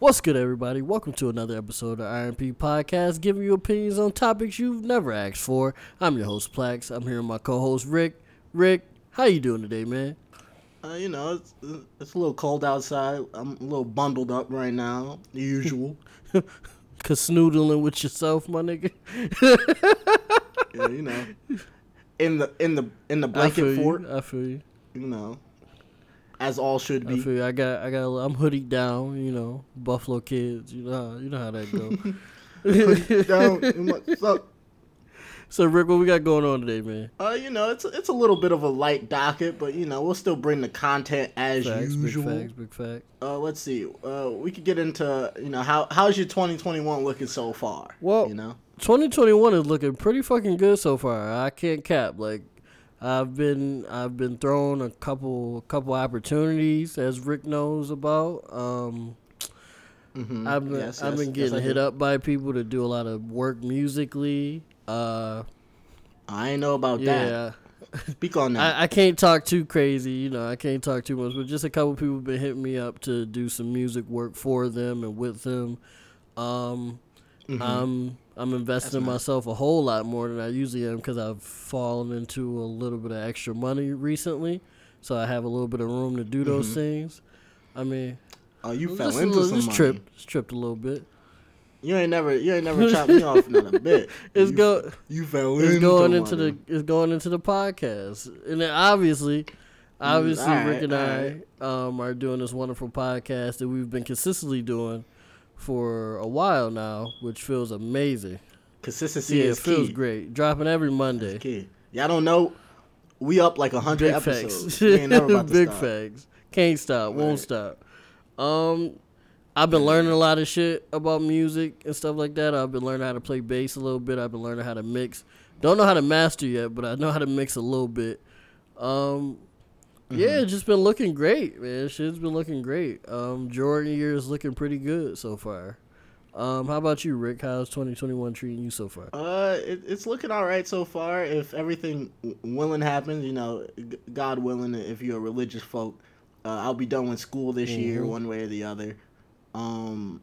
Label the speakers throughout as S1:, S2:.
S1: What's good, everybody? Welcome to another episode of IRP Podcast, giving you opinions on topics you've never asked for. I'm your host, Plax. I'm here with my co-host, Rick. Rick, how you doing today, man?
S2: Uh, you know, it's it's a little cold outside. I'm a little bundled up right now, the usual.
S1: Cause snoodling with yourself, my nigga.
S2: yeah, you know, in the in the in the blanket
S1: feel
S2: fort.
S1: you. I feel you.
S2: You know, as all should
S1: I
S2: be.
S1: feel you. I got, I got. I'm hoodied down. You know, Buffalo kids. You know, how, you know how that go.
S2: Down in my- so,
S1: Rick, what we got going on today, man?
S2: uh, you know, it's it's a little bit of a light docket, but you know, we'll still bring the content as
S1: Facts, big
S2: usual.
S1: facts, big facts.
S2: Uh, let's see. Uh, we could get into you know how how's your 2021 looking so far?
S1: Well,
S2: you know,
S1: 2021 is looking pretty fucking good so far. I can't cap. Like I've been I've been thrown a couple couple opportunities as Rick knows about. Um
S2: Mhm.
S1: I've been
S2: Yes,
S1: I've
S2: yes,
S1: been getting
S2: I
S1: hit
S2: do.
S1: up by people to do a lot of work musically. Uh
S2: I ain't know about that. Speak on that.
S1: I, I can't talk too crazy, you know, I can't talk too much, but just a couple people been hitting me up to do some music work for them and with them. Um
S2: Mhm.
S1: I'm I'm investing in myself a whole lot more than I usually am because I've fallen into a little bit of extra money recently, so I have a little bit of room to do those
S2: Mhm.
S1: things. I mean,
S2: oh, you fell into
S1: little,
S2: some
S1: just
S2: money.
S1: tripped, just tripped a little bit.
S2: You ain't never, you ain't never chopped me off not a bit.
S1: It's
S2: you,
S1: go,
S2: You fell
S1: it's
S2: into
S1: going into
S2: money.
S1: the, it's going into the podcast, and then obviously, obviously,
S2: alright,
S1: Rick and
S2: alright.
S1: I um, are doing this wonderful podcast that we've been consistently doing for a while now, which feels amazing.
S2: consistency
S1: Yeah, it feels
S2: key.
S1: great. Dropping every Monday.
S2: Key. Y'all don't know, we up like a hundred
S1: Big
S2: episodes.
S1: facts.
S2: We ain't never about
S1: Big
S2: stop.
S1: facts. Can't stop. Won't stop. Um, I've been learning a lot of shit about music and stuff like that. I've been learning how to play bass a little bit. I've been learning how to mix. Don't know how to master yet, but I know how to mix a little bit. Um,
S2: Mm-hmm.
S1: it's just been looking great, man. Shit's been looking great. Um, Jordan year is looking pretty good so far. Um, how about you, Rick? How's 2021 treating you so far?
S2: Uh, it, it's looking all right so far. If everything willing happens, you know, God willing, if you're a religious folk, uh, I'll be done with school this year,
S1: Mhm.
S2: one way or the other. Um,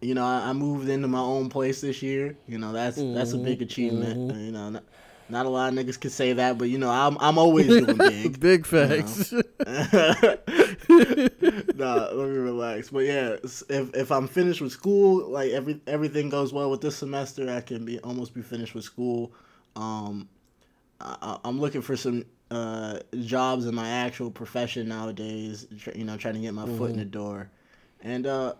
S2: you know, I, I moved into my own place this year. You know, that's that's a big
S1: Mhm,
S2: achievement.
S1: mhm.
S2: Uh, You know, not, a lot of niggas can say that, but you know, I'm I'm always doing big.
S1: Big facts.
S2: nah, let me relax. But yeah, if if I'm finished with school, like every everything goes well with this semester, I can be almost be finished with school. Um, I, I'm looking for some uh jobs in my actual profession nowadays. You know, trying to get my foot in
S1: Mm-hmm.
S2: the door, and uh,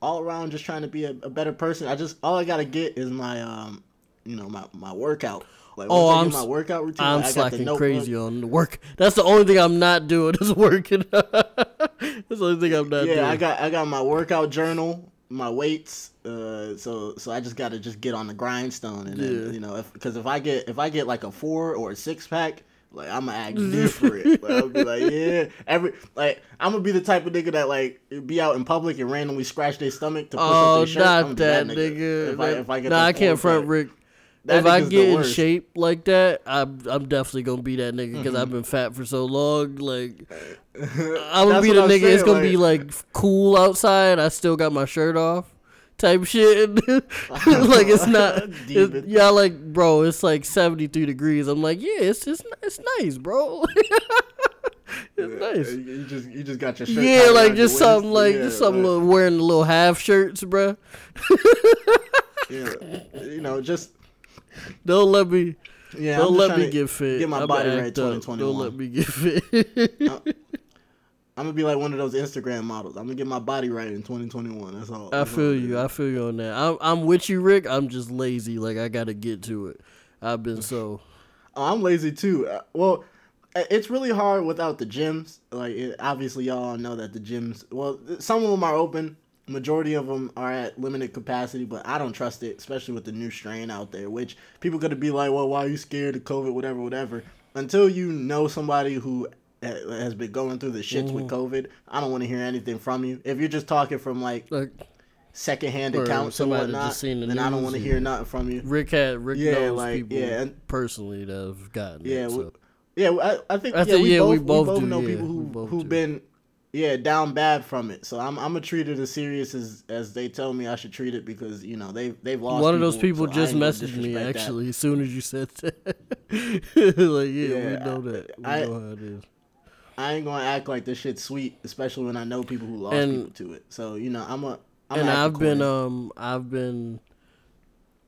S2: all around just trying to be a, a better person. I just all I gotta get is my um, you know, my my workout. Like
S1: Oh, I'm
S2: my workout routine.
S1: I'm
S2: the
S1: slacking crazy on the work. That's the only thing I'm not doing is working. That's the only thing I'm not doing.
S2: yeah,
S1: doing.
S2: I got I got my workout journal, my weights. Uh, so so I just got to just get on the grindstone, and then
S1: Yeah.
S2: you know, because if I get if I get like a four or a six pack, like I'm gonna act different. like, I'll be like, yeah, every like I'm gonna be the type of nigga that like be out in public and randomly scratch their stomach to push
S1: oh,
S2: up their shirt. I'm
S1: not that,
S2: be
S1: nigga.
S2: If I if I get
S1: nah, I can't front. Rick.
S2: That
S1: if I get in shape like that, I'm I'm definitely gonna be that nigga because I've mm-hmm. been fat for so long. Like I'm gonna be the
S2: I'm
S1: nigga. it's gonna be like cool outside. I still got my shirt off. Type shit, like it's not. It,
S2: Demon.
S1: yeah, like bro, it's like seventy three degrees. I'm like, yeah, it's it's it's nice, bro. it's nice.
S2: You just you just got your shirt.
S1: Yeah, like just something like
S2: Yeah,
S1: just something
S2: like-
S1: little, wearing the little half shirts, bro.
S2: yeah, you know, just
S1: Don't let me
S2: yeah.
S1: don't
S2: I'm
S1: let me get fit.
S2: get my
S1: I'ma
S2: body right
S1: up.
S2: 2021.
S1: Don't let me get fit.
S2: I'm gonna be like one of those Instagram models. I'm gonna get my body right in 2021. That's all.
S1: I
S2: That's all
S1: feel
S2: it
S1: you. I feel you on that. I'm I'm with you, Rick. I'm just lazy. Like I gotta get to it. I've been so
S2: Oh, I'm lazy too. Uh, well, it's really hard without the gyms. Like, it, obviously, y'all all know that the gyms. Well, some of them are open. Majority of them are at limited capacity, but I don't trust it, especially with the new strain out there. Which people gonna be like, "Well, why are you scared of COVID? Whatever, whatever." Until you know somebody who ha- has been going through the shits with
S1: Mm-hmm.
S2: COVID, I don't want to hear anything from you. If you're just talking from like
S1: like
S2: secondhand accounts and whatnot,
S1: just seen the
S2: then I don't want to hear nothing from you.
S1: Rick had Rick
S2: Yeah,
S1: knows
S2: like,
S1: people
S2: yeah, and-
S1: personally that have gotten
S2: Yeah,
S1: it.
S2: we- Yeah, I, I think
S1: I
S2: yeah,
S1: think,
S2: we,
S1: yeah,
S2: both,
S1: we
S2: we
S1: both
S2: both
S1: do,
S2: know
S1: yeah,
S2: people who
S1: both
S2: who've
S1: do.
S2: been yeah, down bad from it. So I'm I'm gonna treat it as serious as as they tell me I should treat it because you know they they've lost.
S1: One of those
S2: people
S1: people
S2: so
S1: just messaged me
S2: disrespect that.
S1: actually as soon as you said that. like, yeah,
S2: Yeah,
S1: we know that. We
S2: I-
S1: know how it is.
S2: I ain't gonna act like this shit's sweet, especially when I know people who lost
S1: And-
S2: people to it. So you know I'm a. I'm
S1: and I've been um I've been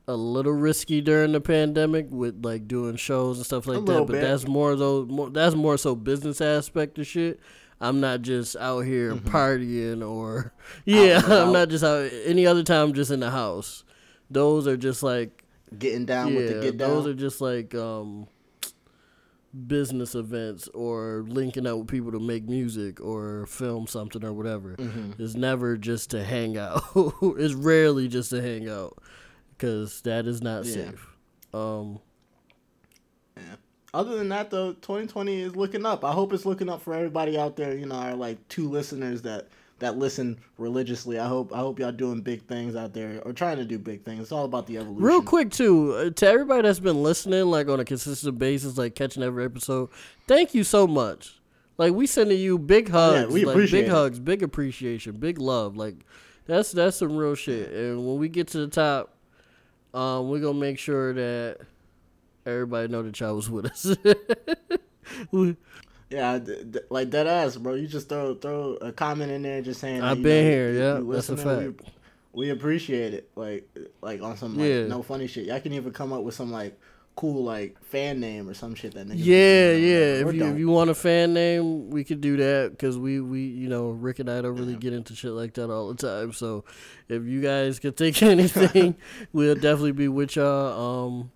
S1: a little risky during the pandemic with like doing shows and stuff like that.
S2: little
S1: But
S2: bit.
S1: that's more those more, that's more so business aspect of shit. I'm not just out here partying or yeah, I'm not just out any other time just in the house. Those are just like
S2: getting down with the
S1: yeah,
S2: get down.
S1: those are just like um business events or linking up with people to make music or film something or whatever.
S2: Mm-hmm.
S1: It's never just to hang out. it's rarely just to hang out because that is not
S2: Yeah.
S1: safe. Um,
S2: Other than that, though, 2020 is looking up. I hope it's looking up for everybody out there. You know, our like two listeners that that listen religiously. I hope I hope y'all doing big things out there or trying to do big things. It's all about the evolution.
S1: real quick too, uh, to everybody that's been listening like on a consistent basis, like catching every episode, thank you so much. Like we sending you big hugs, yeah,
S2: we
S1: like
S2: appreciate
S1: big
S2: it.
S1: hugs, big appreciation, big love. Like that's that's some real shit. And when we get to the top, um, we're gonna make sure that everybody know that y'all was with us.
S2: Yeah, d- d- like dead ass, bro. You just throw throw a comment in there, just saying.
S1: I've
S2: you
S1: been
S2: know,
S1: here,
S2: you-
S1: yeah,
S2: you
S1: that's a fact.
S2: We, we appreciate it. Like like on some like
S1: Yeah.
S2: no funny shit. Y'all can even come up with some like cool like fan name or some shit that niggas.
S1: Yeah, yeah. If you
S2: don't.
S1: if you want a fan name, we could do that because we we you know Rick and I don't really get into shit like that all the time. So if you guys could think anything, we'll definitely be with y'all. Um,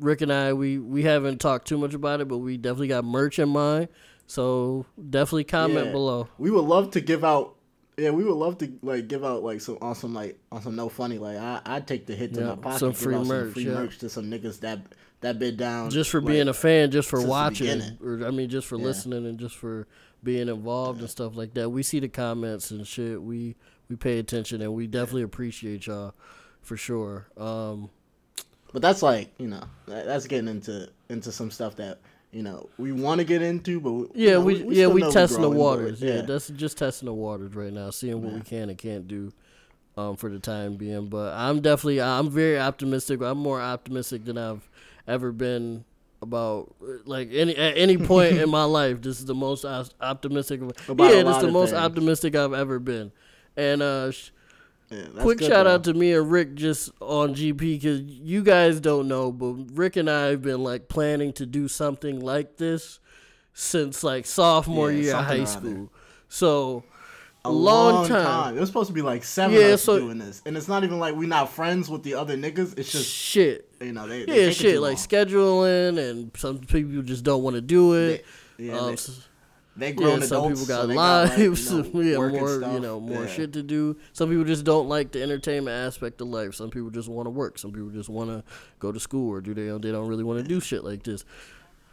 S1: Rick and I we we haven't talked too much about it, but we definitely got merch in mind. So definitely comment
S2: Yeah.
S1: below.
S2: we would love to give out. Yeah, we would love to like give out like some on some like on some no funny like I I'd take the hit to
S1: Yeah,
S2: my pocket
S1: some free merch,
S2: some free
S1: yeah.
S2: merch to some niggas that that bid down
S1: Just for
S2: like,
S1: being a fan, just for watching, or I mean, just for listening and just for being involved and stuff like that. We see the comments and shit. We we pay attention and we definitely appreciate y'all for sure. Um,
S2: But that's like you know that's getting into into some stuff that you know we want to get into, but we,
S1: yeah,
S2: you know,
S1: we, yeah we testing the waters. Yeah.
S2: yeah,
S1: that's just testing the waters right now, seeing what we can and can't do. Um, for the time being, but I'm definitely I'm very optimistic. I'm more optimistic than I've ever been about like any at any point in my life. This is the most optimistic. Of,
S2: About
S1: yeah, this is the most
S2: things.
S1: optimistic I've ever been. And uh, sh-
S2: Yeah,
S1: quick
S2: good,
S1: shout
S2: though.
S1: out to me and Rick just on GP because you guys don't know, but Rick and I have been like planning to do something like this since like sophomore
S2: Yeah,
S1: year of high school. So
S2: a
S1: long time.
S2: It was supposed to be like seven
S1: Yeah,
S2: of us
S1: so-
S2: doing this, and it's not even like we not friends with the other niggas. It's just
S1: shit.
S2: you know they, they
S1: Yeah, shit, like
S2: long.
S1: scheduling, and some people just don't want to do it.
S2: They, yeah,
S1: Um,
S2: they, they grown
S1: yeah, some
S2: adults.
S1: people got
S2: so they got, like, you
S1: lives,
S2: know,
S1: yeah, more you know more
S2: Yeah.
S1: shit to do. Some people just don't like the entertainment aspect of life. Some people just want to work. Some people just want to go to school or do they they don't really want to do shit like this.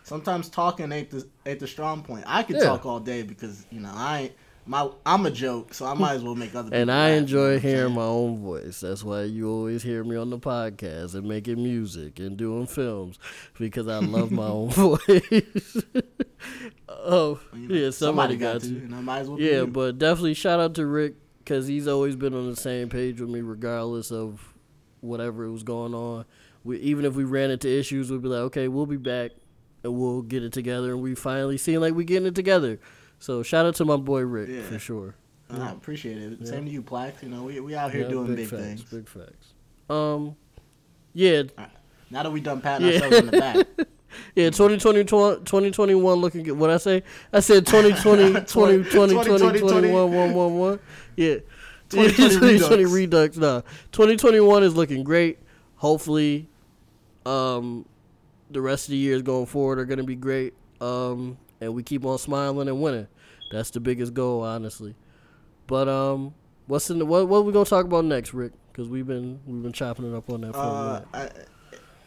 S2: Sometimes talking ain't the ain't the strong point. I could
S1: Yeah.
S2: talk all day because you know I ain't my I'm a joke, so I might as well make other people.
S1: And I
S2: laugh, you know
S1: enjoy hearing my own voice. That's why you always hear me on the podcast and making music and doing films because I love my own voice. oh,
S2: You know,
S1: yeah, somebody, got, to.
S2: You know, might as well.
S1: Yeah, but definitely shout out to Rick because he's always been on the same page with me, regardless of whatever was going on. We even if we ran into issues, we'd be like, okay, we'll be back and we'll get it together. And we finally seem like we getting it together. So shout out to my boy Rick
S2: Yeah.
S1: for sure.
S2: I appreciate it.
S1: Yeah.
S2: Same to you, Plax. You know, we we out here
S1: Yeah,
S2: doing big,
S1: facts,
S2: things.
S1: Big facts. Um, yeah,
S2: Now that we done patting
S1: Yeah.
S2: ourselves on the back,
S1: yeah. 2020, 2021 looking good. What I say? I said 2020, 2020, 2020, 21, 1, 1, 1. Yeah.
S2: 2020
S1: 2020
S2: Redux.
S1: Redux. Nah. 2021 is looking great. Hopefully, um, the rest of the years going forward are going to be great. Um, and we keep on smiling and winning. That's the biggest goal, honestly. But um, what's in the what? What we gonna talk about next, Rick? Because we've been we've been chopping it up on that for a
S2: uh,
S1: minute.
S2: I,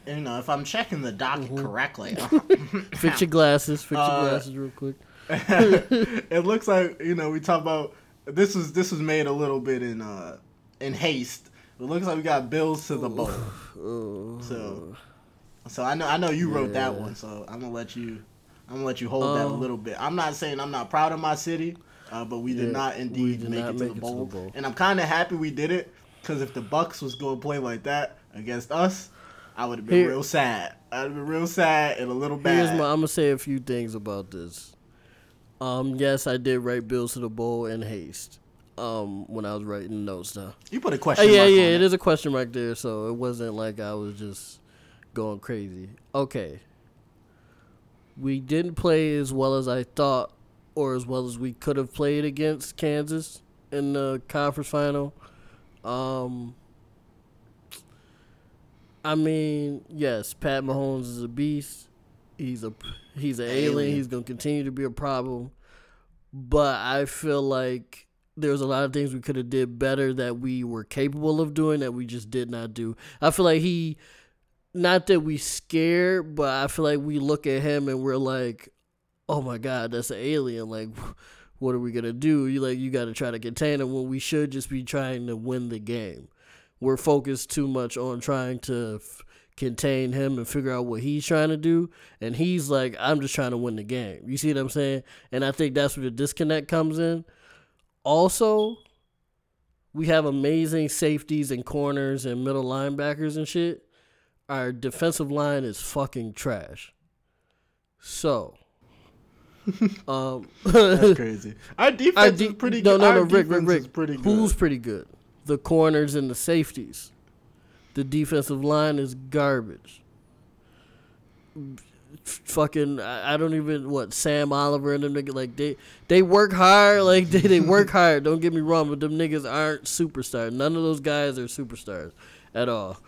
S2: you know, if I'm checking the docket
S1: Mm-hmm.
S2: correctly,
S1: Fix your glasses. Fix your
S2: uh,
S1: glasses real quick.
S2: it looks like you know we talk about this was this was made a little bit in uh in haste. It looks like we got bills to the.
S1: Uh,
S2: So, so I know I know you wrote that one. So I'm gonna let you I'm gonna let you hold that a
S1: Um,
S2: little bit. I'm not saying I'm not proud of my city. uh, but we did not indeed
S1: did
S2: make,
S1: not
S2: it, to
S1: make
S2: the
S1: it to the
S2: bowl.
S1: bowl.
S2: And I'm kind of happy we did it because if the Bucs was going to play like that against us, I would have been
S1: Here-
S2: real sad. I'd have been real sad and a little
S1: Here's
S2: bad.
S1: my. I'm gonna say a few things about this. Um, yes, I did write bills to the bowl in haste. Um, when I was writing notes down.
S2: you put a question
S1: yeah,
S2: mark
S1: yeah,
S2: on
S1: it
S2: it.
S1: is a question mark there, so it wasn't like I was just going crazy. Okay. We didn't play as well as I thought, or as well as we could have played against Kansas in the conference final. Um, I mean, yes, Pat Mahomes is a beast. He's a he's an alien.
S2: Alien.
S1: He's gonna continue to be a problem. But I feel like there's a lot of things we could have did better that we were capable of doing that we just did not do. I feel like he, not that we scared, but I feel like we look at him and we're like, oh my god, that's an alien. Like, what are we gonna do? You like you got to try to contain him when we should just be trying to win the game. We're focused too much on trying to f- contain him and figure out what he's trying to do, and he's like, I'm just trying to win the game. You see what I'm saying? And I think that's where the disconnect comes in. Also, we have amazing safeties and corners and middle linebackers and shit. Our defensive line is fucking trash. So, um,
S2: That's crazy. Our defense
S1: our
S2: is
S1: de-
S2: pretty
S1: no,
S2: good.
S1: no, no, Rick, Rick, Rick.
S2: is pretty good.
S1: Who's pretty good? The corners and the safeties. The defensive line is garbage. Fucking, I don't even what Sam Oliver and them niggas like they they work hard like they, they work hard. Don't get me wrong, but them niggas aren't superstars. None of those guys are superstars at all.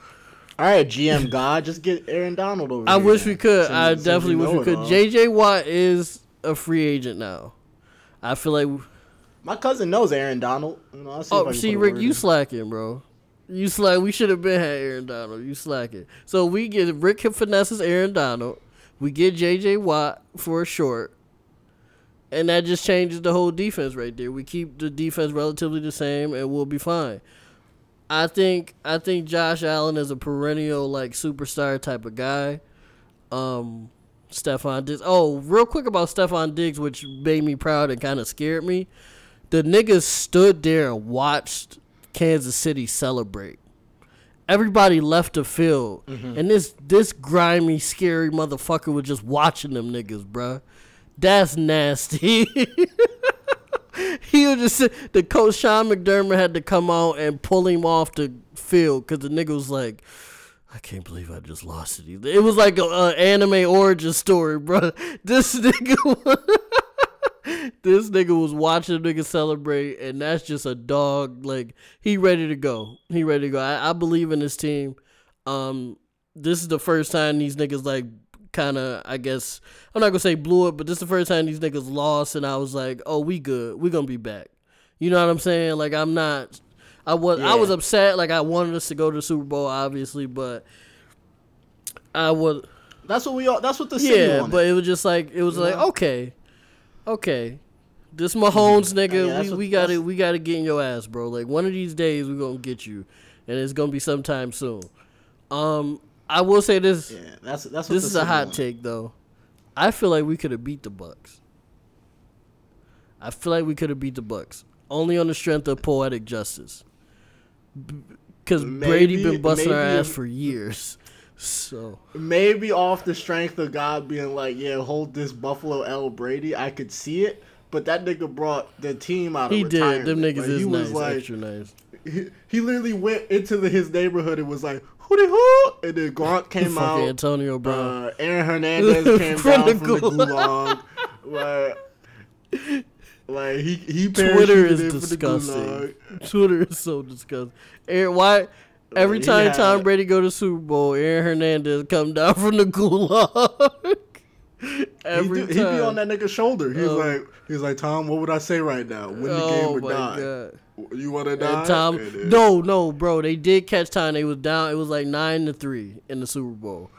S2: All right, GM God, just get Aaron Donald over
S1: I
S2: here
S1: wish
S2: then,
S1: we could.
S2: since-
S1: I definitely wish we could. JJ Watt is a free agent now. I feel like
S2: My cousin knows Aaron Donald. You know,
S1: Oh, see, Rick, you
S2: in.
S1: slacking, bro. You slack. We should have been had Aaron Donald. You slacking. So we get Rick and finesses Aaron Donald. We get J.J. Watt for a short, and that just changes the whole defense right there. We keep the defense relatively the same, and we'll be fine. I think I think Josh Allen is a perennial like superstar type of guy. Um, Stefon Diggs. Oh, real quick about Stefon Diggs, which made me proud and kind of scared me. The niggas stood there and watched Kansas City celebrate. Everybody left the field, mm-hmm. and this this grimy, scary motherfucker was just watching them niggas, bruh. That's nasty. he was just sit- the coach Sean McDermott had to come out and pull him off the field because the nigga was like, I can't believe I just lost it. It was like a, a anime origin story, bro. This nigga, this nigga was watching nigga celebrate, and that's just a dog. Like he ready to go. He ready to go. I, I believe in this team. Um, this is the first time these niggas like kind of. I guess I'm not gonna say blew it, but this is the first time these niggas lost, and I was like, oh, we good. We gonna be back. You know what I'm saying? Like I'm not. I was I was upset. Like I wanted us to go to the Super Bowl, obviously, but I was
S2: That's what we all. That's what the city
S1: yeah.
S2: wanted.
S1: But it was just like it was
S2: You
S1: like
S2: know?
S1: okay, okay. This Mahomes nigga,
S2: Yeah,
S1: we,
S2: what-
S1: we gotta we gotta get in your ass, bro. Like one of these days we gonna get you, and it's gonna be sometime soon. Um, I will say this.
S2: yeah, that's that's
S1: This is a hot
S2: wanted.
S1: take though. I feel like we could have beat the Bucs. I feel like we could have beat the Bucs only on the strength of poetic justice. Because Brady been busting our ass for years. So
S2: Maybe off the strength of God being like, yeah, hold this Buffalo L Brady, I could see it. But that nigga brought the team out of
S1: he did. Them niggas
S2: Like,
S1: is
S2: he
S1: nice,
S2: was like,
S1: extra nice.
S2: he, he literally went into the, his neighborhood and was like, hooty hoo, and then Gronk came out.
S1: Antonio Brown.
S2: Uh, Aaron Hernandez came
S1: From
S2: down
S1: the
S2: from the
S1: gulag.
S2: like, like he he
S1: Twitter is disgusting. Twitter is so disgusting. Aaron, why? Every
S2: he
S1: time Tom Brady go to Super Bowl, Aaron Hernandez come down from the gulag.
S2: He,
S1: Every
S2: do,
S1: time.
S2: he be on that nigga's shoulder. He's
S1: Oh.
S2: like, he's like, Tom, what would I say right now? Win the
S1: oh
S2: game or die?
S1: god.
S2: You want to die?
S1: And Tom,
S2: And
S1: no, no, bro. They did catch time. They was down. It was like nine to three in the Super Bowl,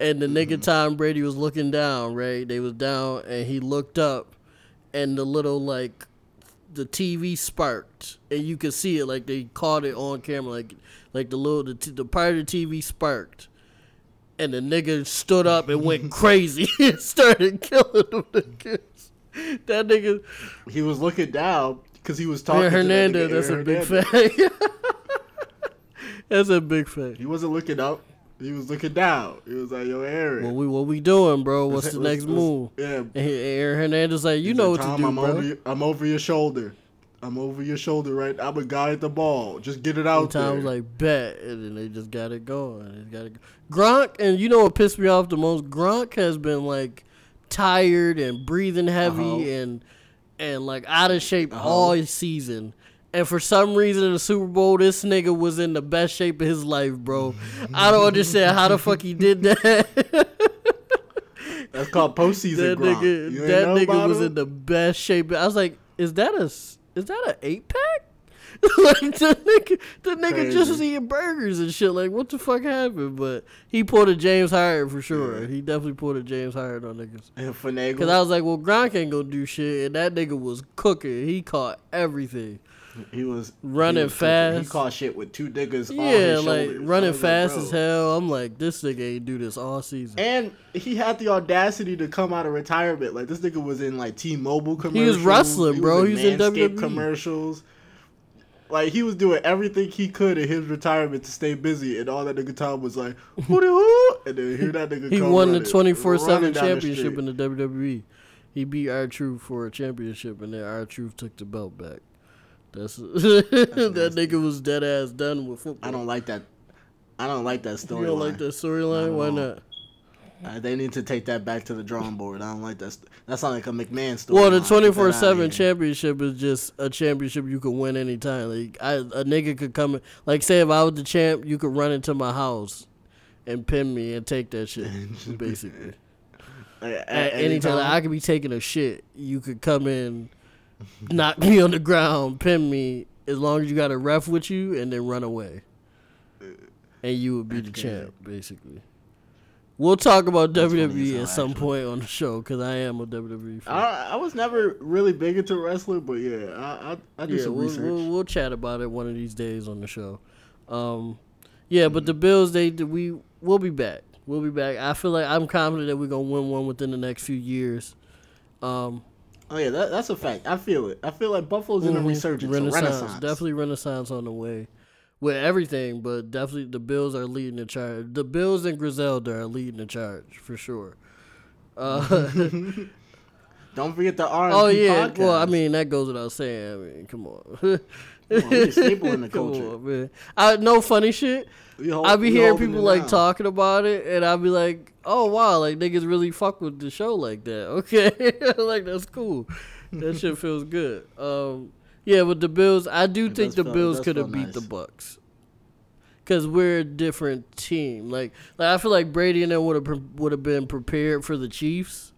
S1: and the
S2: Mm-hmm.
S1: nigga Tom Brady was looking down. Right, they was down, and he looked up, and the little like, the TV sparked, and you could see it like they caught it on camera, like like the little the, t- the part of the TV sparked. And the nigga stood up and went crazy and started killing them niggas. that nigga
S2: He was looking down because he was talking. That
S1: Hernandez.
S2: nigga
S1: That's a
S2: Aaron
S1: big
S2: Hernandez.
S1: fact. that's a big fact.
S2: He wasn't looking up. He was looking down. He was like, "Yo, Aaron,
S1: What we what we doing, bro? What's the next move?
S2: Yeah,
S1: And Aaron Hernandez like, you
S2: He's
S1: know
S2: like,
S1: what to do,
S2: I'm
S1: bro.
S2: over. Your, I'm over your shoulder. I'm over your shoulder, right? I'm a guy at the ball. Just get it out there.
S1: was like, bet, and then they just got it going. Got it. Gronk, and you know what pissed me off the most? Gronk has been like tired and breathing heavy
S2: Uh-huh.
S1: and and like out of shape
S2: Uh-huh.
S1: all season. And for some reason in the Super Bowl, this nigga was in the best shape of his life, bro. I don't understand how the fuck he did that.
S2: That's called postseason.
S1: that
S2: Gronk.
S1: nigga, that nigga was
S2: him?
S1: in the best shape. I was like, is that a is that an eight pack? like the nigga, the nigga just was eating burgers and shit. Like, what the fuck happened? But he pulled a James Harden for sure.
S2: Yeah.
S1: He definitely pulled a James Harden on niggas.
S2: and finagle.
S1: Cause I was like, well, Gronk ain't gonna do shit, and that nigga was cooking. He caught everything.
S2: He was
S1: running
S2: he was cooking. He caught shit with two niggas.
S1: Yeah, like
S2: shoulders.
S1: Running
S2: was like,
S1: fast as hell. I'm like, this nigga ain't do this all season.
S2: And he had the audacity to come out of retirement. Like this nigga was in like T-Mobile commercials.
S1: He was wrestling, bro. He was in
S2: Manscaped
S1: WWE.
S2: commercials. Like he was doing everything he could in his retirement to stay busy, and all that nigga Tom was like, "Who the who?" And then hear that nigga.
S1: He won the twenty four seven
S2: down the
S1: championship in the WWE. He beat R Truth for a championship, and then R Truth took the belt back. That's, that nigga was dead ass done with football.
S2: I don't like that. I don't like that
S1: You
S2: storyline.
S1: don't like that storyline?
S2: Not
S1: Why not?
S2: Uh, they need to take that back to the drawing board. I don't like that. St- that sounds like a McMahon story.
S1: Well, the twenty four seven championship is just a championship you could win anytime. Like I, a nigga could come, in- like say if I was the champ, you could run into my house and pin me and take that shit. basically,
S2: At,
S1: at any time like, I could be taking a shit, you could come in, knock me on the ground, pin me. As long as you got a ref with you, and then run away, and you would be the champ, basically. We'll talk about
S2: That's
S1: WWE at some
S2: actually.
S1: point on the show because I am a WWE fan.
S2: I, I was never really big into wrestling, but yeah, I I, I do
S1: yeah,
S2: some
S1: we'll,
S2: research.
S1: we'll we'll chat about it one of these days on the show. Um, yeah, but the Bills, they we we'll be back. We'll be back. I feel like I'm confident that we're gonna win one within the next few years. Um,
S2: oh yeah, that, that's a fact. I feel it. I feel like Buffalo's in a
S1: mhm,
S2: resurgence, a renaissance.
S1: definitely renaissance on the way with everything, but definitely the Bills are leading the charge. The Bills and Griselda are leading the charge for sure. Uh,
S2: Don't forget the R.
S1: oh yeah, well I mean that goes without saying. I mean, come on.
S2: Come on, we a staple in the culture.
S1: on, man. I no funny shit.
S2: Hold-
S1: I be hearing people like
S2: down.
S1: talking about it, and I be like, "Oh wow, like niggas really fuck with the show like that." Okay, like that's cool. That shit feels good. Um, yeah, but the Bills, I do
S2: It
S1: think the
S2: feel-
S1: Bills could have beat the. Bucs. Cause we're a different team. Like, like I feel like Brady and them would have would have been prepared for the Chiefs,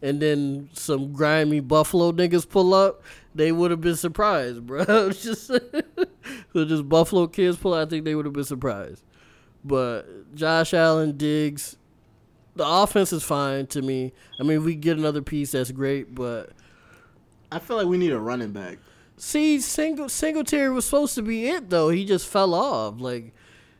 S1: and then some grimy Buffalo niggas pull up. They would have been surprised, bro. Just so just Buffalo kids pull. I think they would have been surprised. But Josh Allen, Diggs, the offense is fine to me. I mean, we get another piece, that's great. But
S2: I feel like we need a running back.
S1: see, single Singletary was supposed to be it though. He just fell off. Like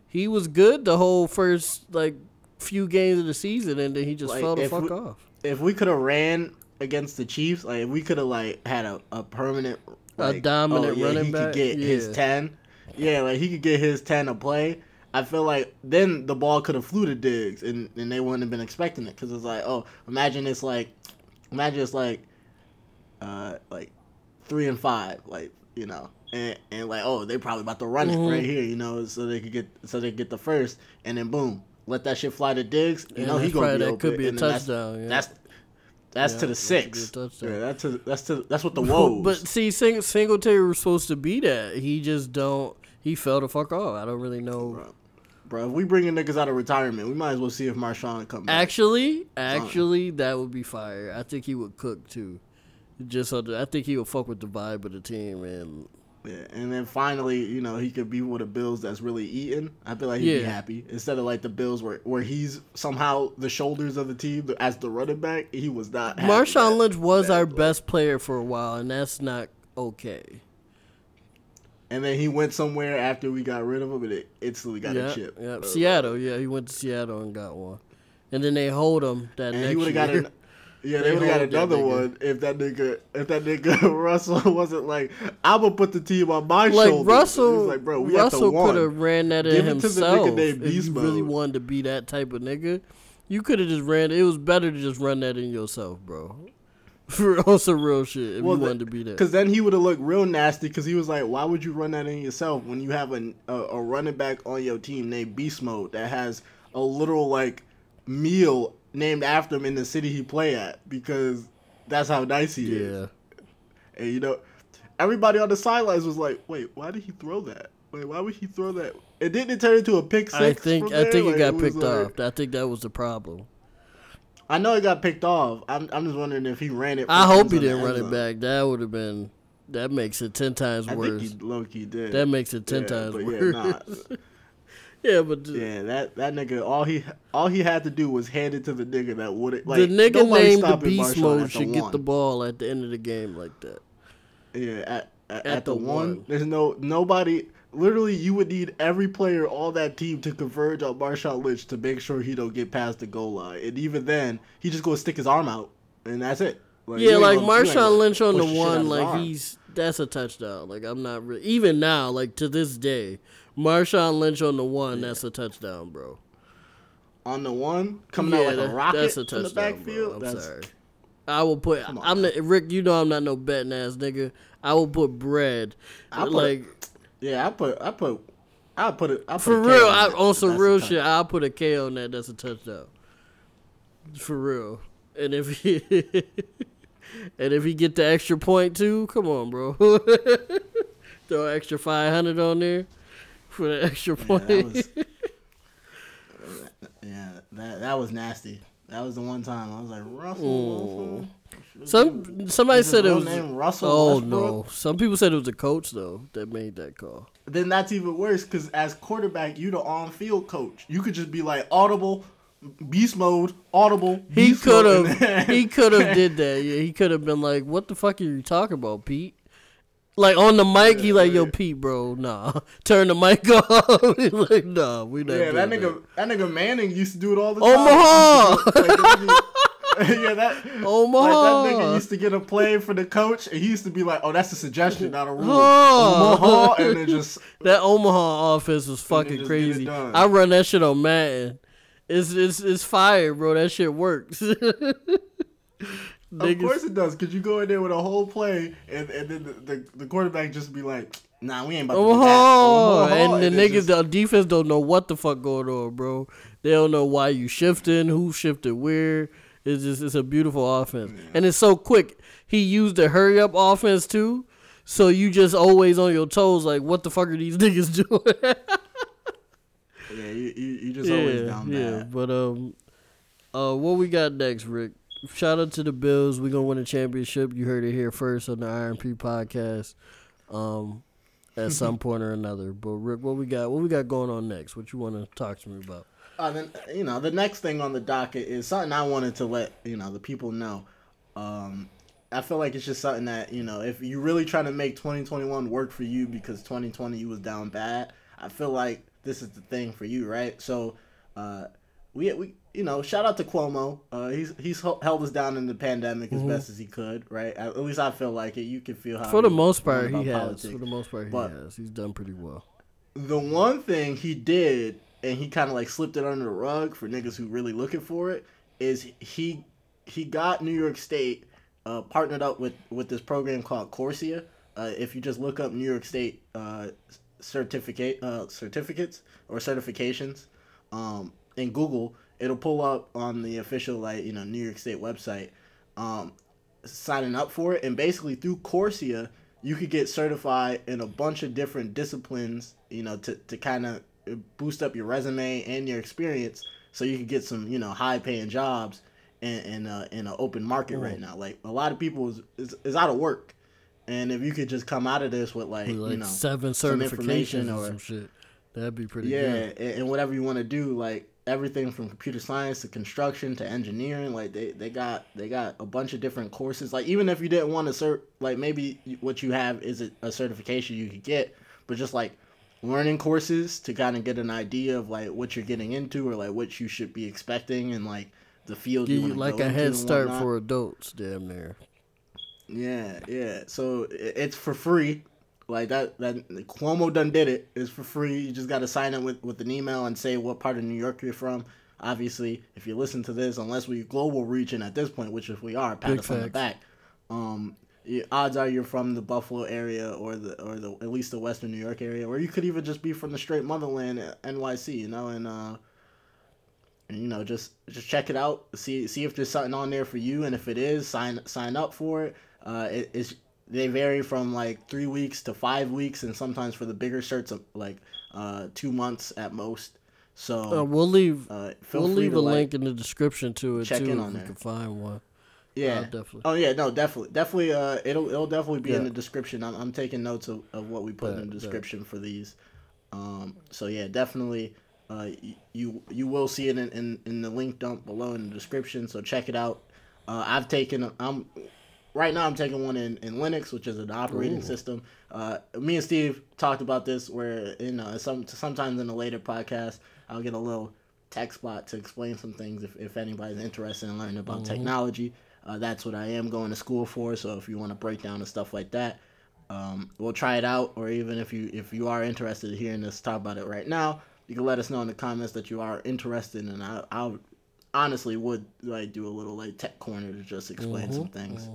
S1: he was good the whole first like few games of the season, and then he just
S2: Like,
S1: fell the fuck
S2: we-
S1: off.
S2: If we could have ran against the Chiefs, like if we could have like had a, a permanent,
S1: A
S2: like,
S1: dominant
S2: oh, yeah,
S1: running
S2: he
S1: back?
S2: could get his ten. Yeah, like he could get his ten a play. I feel like then the ball could have flew to Diggs, and, and they wouldn't have been expecting it because it's like, oh, imagine it's like, imagine it's like, uh, like three and five, like you know, and, and like, oh, they probably about to run
S1: Mhm.
S2: it right here, you know, so they could get so they could get the first, and then boom, let that shit fly to Diggs. You
S1: And
S2: know, he gonna be
S1: that
S2: open,
S1: could be a
S2: and then that's-
S1: touchdown. yeah.
S2: That's that's
S1: Yeah,
S2: to the
S1: that could be a
S2: six. Yeah, that's to that's to that's what the woes.
S1: But see, Sing- Singletary was supposed to be that. He just don't. He fell the fuck off. I don't really know.
S2: bro, bro, if we bringing niggas out of retirement, we might as well see if Marshawn come back.
S1: Actually, actually, that would be fire. I think he would cook too. Just so that- I think he would fuck with the vibe of the team and
S2: Yeah, and then finally, you know, he could be with the Bills that's really eating. I feel like he'd be happy instead of like the Bills where where he's somehow the shoulders of the team as the running back. He was not. happy
S1: Marshawn Lynch was our
S2: play.
S1: best player for a while, and that's not okay.
S2: And then he went somewhere after we got rid of him, and it instantly got
S1: Yeah,
S2: a chip.
S1: yeah.
S2: Uh,
S1: Seattle, yeah, he went to Seattle and got one, and then they hold him that
S2: and
S1: next
S2: he would have
S1: year.
S2: got an, Yeah, they would have got another
S1: nigga.
S2: one if that nigga if that nigga Russell wasn't like, I'm gonna put the team on my
S1: Like
S2: shoulders.
S1: Russell,
S2: He's like, bro, we
S1: Russell
S2: have to
S1: could have ran that in
S2: Give it to the nigga
S1: himself.
S2: named
S1: if
S2: Beast
S1: you really wanted to be that type of nigga, you could have just ran. It was better to just run that in yourself, bro. For on some real shit, if
S2: Well,
S1: you
S2: the-
S1: wanted to be that.
S2: Because then he would have looked real nasty. Because he was like, "Why would you run that in yourself when you have a, a a running back on your team named Beast Mode that has a literal like meal named after him in the city he play at? Because that's how nice he is.
S1: Yeah,
S2: And you know, everybody on the sidelines was like, "Wait, why did he throw that? Wait, why would he throw that?" It didn't turn into a pick six.
S1: I think I think
S2: Like,
S1: it got
S2: was
S1: picked
S2: like-
S1: off. I think that was the problem.
S2: I know it got picked off. I'm, I'm just wondering if he ran it.
S1: I hope he didn't run it back. That would have been. That makes it ten times
S2: I
S1: worse.
S2: think he low key did.
S1: That makes it ten
S2: Yeah,
S1: times
S2: but
S1: worse.
S2: Yeah, nah.
S1: Yeah, but
S2: Yeah, that that nigga, all he all he had to do was hand it to the nigga that wouldn't like.
S1: the nigga named the Beast Mode should get
S2: one.
S1: the ball at the end of the game like that.
S2: Yeah, at at,
S1: At
S2: at the,
S1: the
S2: one,
S1: one.
S2: there's no nobody. Literally, you would need every player on that team to converge on Marshawn Lynch to make sure he don't get past the goal line. And even then, he just go stick his arm out, and that's it. Like,
S1: yeah, like
S2: gonna-
S1: Marshawn Lynch on the
S2: push shit out
S1: one, like he's that's a touchdown. Like I'm not really even now, like to this day, Marshawn Lynch on the one, that's a touchdown, bro.
S2: on the one coming
S1: yeah,
S2: out like
S1: that-
S2: a rocket
S1: that's a
S2: from the
S1: touchdown,
S2: backfield.
S1: bro. I'm
S2: that's,
S1: sorry. I will put.
S2: On,
S1: I'm not Rick. You know I'm not no betting ass nigga. I will put bread.
S2: I put-
S1: like
S2: Yeah, I put I put I put it I put
S1: for real,
S2: on
S1: I, on some real shit, I'll put a K on that. That's a touchdown. For real. And if he and if he get the extra point too, come on, bro. Throw an extra five hundred on there for the extra
S2: Yeah,
S1: point.
S2: that was, yeah, that that was nasty. That was the one time I was like Russell.
S1: Some somebody said it was.
S2: name Russell
S1: Oh
S2: Westbrook?
S1: no! Some people said it was a coach though that made that call.
S2: Then that's even worse because as quarterback, you the on-field coach. You could just be like audible, beast mode, audible.
S1: He could have. He could have did that. Yeah, he could have been like, "What the fuck are you talking about, Pete?" Like on the mic, he like, "Yo,
S2: yeah.
S1: Pete, bro, nah, turn the mic off." He's like, "Nah, we not."
S2: Yeah, that nigga, that nigga Manning used to do it all the time.
S1: Omaha!
S2: Like, the nigga- yeah, that
S1: Omaha.
S2: Like that nigga used to get a play for the coach, and he used to be like, "Oh, that's a suggestion, not a rule."
S1: Oh.
S2: Omaha, and then just
S1: That Omaha offense was fucking
S2: just get it
S1: crazy. I run that shit on Madden. It's it's it's fire, bro. That shit works.
S2: Of course it does, because you go in there with a whole play, and, and then the, the, the quarterback just be like, nah, we ain't about to do that.
S1: Omaha,
S2: Omaha,
S1: and the niggas,
S2: just-
S1: the defense don't know what the fuck going on, bro. They don't know why you shifting, who shifted where. It's just it's a beautiful offense, and it's so quick. He used the hurry up offense too, so you just always on your toes, like what the fuck are these niggas doing?
S2: yeah, you, you, you just always
S1: yeah,
S2: down
S1: yeah. But um, uh, what we got next, Rick? Shout out to the Bills. We're gonna win a championship. You heard it here first on the Iron P podcast. Um, at some point or another. But Rick, what we got? What we got going on next? What you want to talk to me about?
S2: Uh, then you know the next thing on the docket is something I wanted to let you know the people know. Um, I feel like it's just something that you know if you really trying to make 2021 work for you because 2020 you was down bad. I feel like this is the thing for you, right? So, uh, we we you know shout out to Cuomo. Uh, he's he's held us down in the pandemic as best as he could, right? At at least I feel like it. You can feel how
S1: For the most part, he has.
S2: politics.
S1: For the most part, he
S2: But-
S1: has. He's done pretty well.
S2: The one thing he did, and he kind of like slipped it under the rug for niggas who really looking for it, is he he got New York State uh, partnered up with with this program called Corsia. Uh, if you just look up New York State uh, certificate uh, certificates or certifications um, in Google, it'll pull up on the official like you know New York State website. Um, signing up for it, and basically through Corsia, you could get certified in a bunch of different disciplines. You know, to to kind of boost up your resume and your experience, so you could get some you know high paying jobs in in a, in an open market right now. Like a lot of people is, is is out of work, and if you could just come out of this with like,
S1: With like
S2: you know
S1: seven
S2: some information
S1: or some shit. That'd be pretty
S2: yeah,
S1: good.
S2: and, and whatever you want to do, like everything from computer science to construction to engineering, like they, they got they got a bunch of different courses. Like even if you didn't want to cert, like maybe what you have is a, a certification you could get, but just like learning courses to kind of get an idea of like what you're getting into or like what you should be expecting and like the field
S1: Give
S2: you
S1: you like a head start for adults, damn near.
S2: Yeah, yeah. So it's for free. Like that that Cuomo done did it. It's for free. You just got to sign up with with an email and say what part of New York you're from. Obviously, if you listen to this, unless we global region at this point, which if we are, pat
S1: Big
S2: us on the back. Um, odds are you're from the Buffalo area or the or the at least the Western New York area, or you could even just be from the straight motherland, uh, NYC. You know, and uh, and you know just just check it out see see if there's something on there for you and if it is sign sign up for it uh it, it's they vary from like three weeks to five weeks and sometimes for the bigger shirts uh, like uh two months at most so
S1: Uh, we'll leave.
S2: uh
S1: We'll leave a
S2: like,
S1: link in the description to it
S2: check
S1: too
S2: in
S1: if
S2: on
S1: we
S2: there.
S1: can find one.
S2: yeah
S1: Uh, definitely.
S2: oh yeah no definitely definitely uh it'll it'll definitely be in the description i'm, I'm taking notes of, of what we put in the description for these um so yeah definitely uh you you will see it in, in in the link dump below in the description so check it out uh i've taken i'm right now i'm taking one in in linux which is an operating
S1: Ooh.
S2: system. Uh me and steve talked about this where in uh some sometimes in a later podcast i'll get a little tech spot to explain some things if, if anybody's interested in learning about technology. Uh, that's what i am going to school for so if you want to break down and stuff like that um, we'll try it out. Or even if you if you are interested in hearing us talk about it right now you can let us know in the comments that you are interested and i i honestly would like do a little like tech corner to just explain some things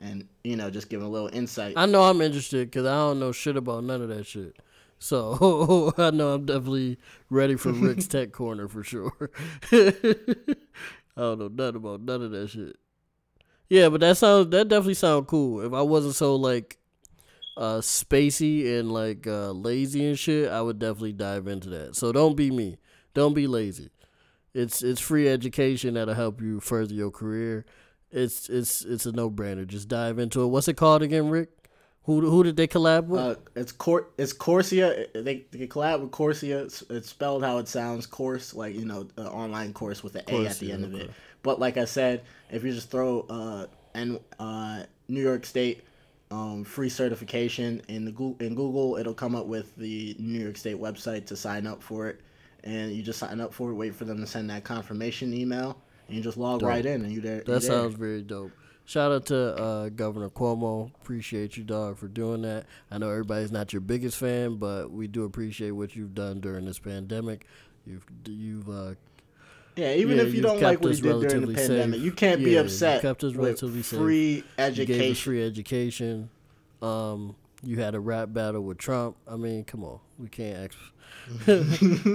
S2: and you know just give a little insight
S1: I know I'm interested because I don't know shit about none of that shit. So I know I'm definitely ready for Rick's Tech Corner for sure. I don't know nothing about none of that shit. Yeah, but that sounds that definitely sound cool. If I wasn't so like uh spacey and like uh lazy and shit, I would definitely dive into that. So don't be me. Don't be lazy. It's it's free education that'll help you further your career. It's it's it's a no brainer. Just dive into it. What's it called again, Rick? Who who did they collab with?
S2: Uh, it's Cor it's Corsia. They they collab with Corsia. It's, it's spelled how it sounds. Course, like you know, an online course with an A at the
S1: Corsia,
S2: end of it. But like I said, if you just throw uh and uh New York State um free certification in the Google in Google, it'll come up with the New York State website to sign up for it, and you just sign up for it. Wait for them to send that confirmation email, and you just log
S1: Dope.
S2: right in, and you there. you
S1: that
S2: there.
S1: sounds very dope. Shout out to uh, Governor Cuomo. Appreciate you, dog, for doing that. I know everybody's not your biggest fan, but we do appreciate what you've done during this pandemic. You've you've uh,
S2: Yeah, even
S1: Yeah,
S2: if you don't like what he did during the pandemic,
S1: safe.
S2: you can't be
S1: Yeah, you
S2: upset
S1: kept us relatively safe.
S2: free
S1: you gave us
S2: education.
S1: free education. Um, you had a rap battle with Trump. I mean, come on, we can't ask.
S2: I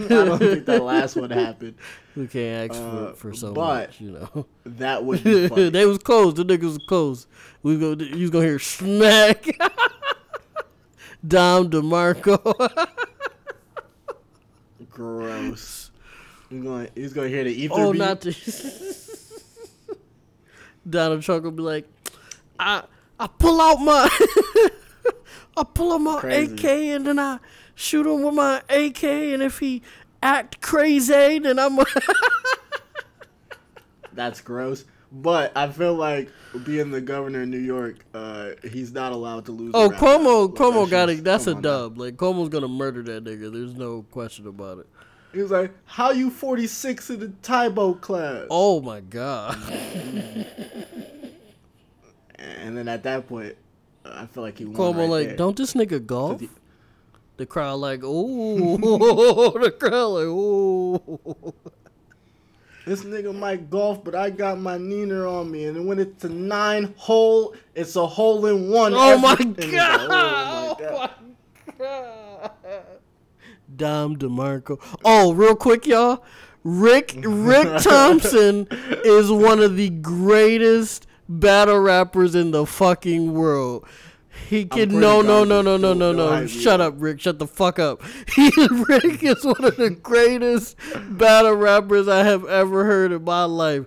S2: don't think that last one happened.
S1: We can't ask
S2: Uh,
S1: for, for so
S2: but-
S1: much, you know.
S2: That would be funny.
S1: they was close. The niggas was close. We go. You was gonna hear smack. Dom DeMarco.
S2: Gross. He's going. He's to hear the ether.
S1: oh,
S2: beat.
S1: not the. Donald Trump will be like, I I pull out my I pull out my
S2: Crazy.
S1: AK and then I shoot him with my AK and if he act crazy then I'm
S2: That's gross. But I feel like being the governor of New York, uh, he's not allowed to lose.
S1: Oh, Cuomo. Cuomo got it. That's a
S2: come on now.
S1: dub. Like Cuomo's gonna murder that nigga. There's no question about it.
S2: He was like, "How you 46 in the Tybo class?"
S1: Oh my god.
S2: And then at that point, I feel like he won
S1: Cuomo
S2: right
S1: like,
S2: there.
S1: don't this nigga golf? The crowd like, ooh. the crowd like, ooh.
S2: This nigga might golf, but I got my Neener on me, and when it's a nine hole, it's a hole in one.
S1: Oh my
S2: it's like, oh
S1: god.
S2: oh my God.
S1: Oh my god. Dom DeMarco. Oh, real quick, y'all. Rick Rick Thompson is one of the greatest battle rappers in the fucking world. He can no no no no no no no.
S2: don't hype me
S1: Shut
S2: up.
S1: Rick. Shut the fuck up. He Rick is one of the greatest battle rappers I have ever heard in my life.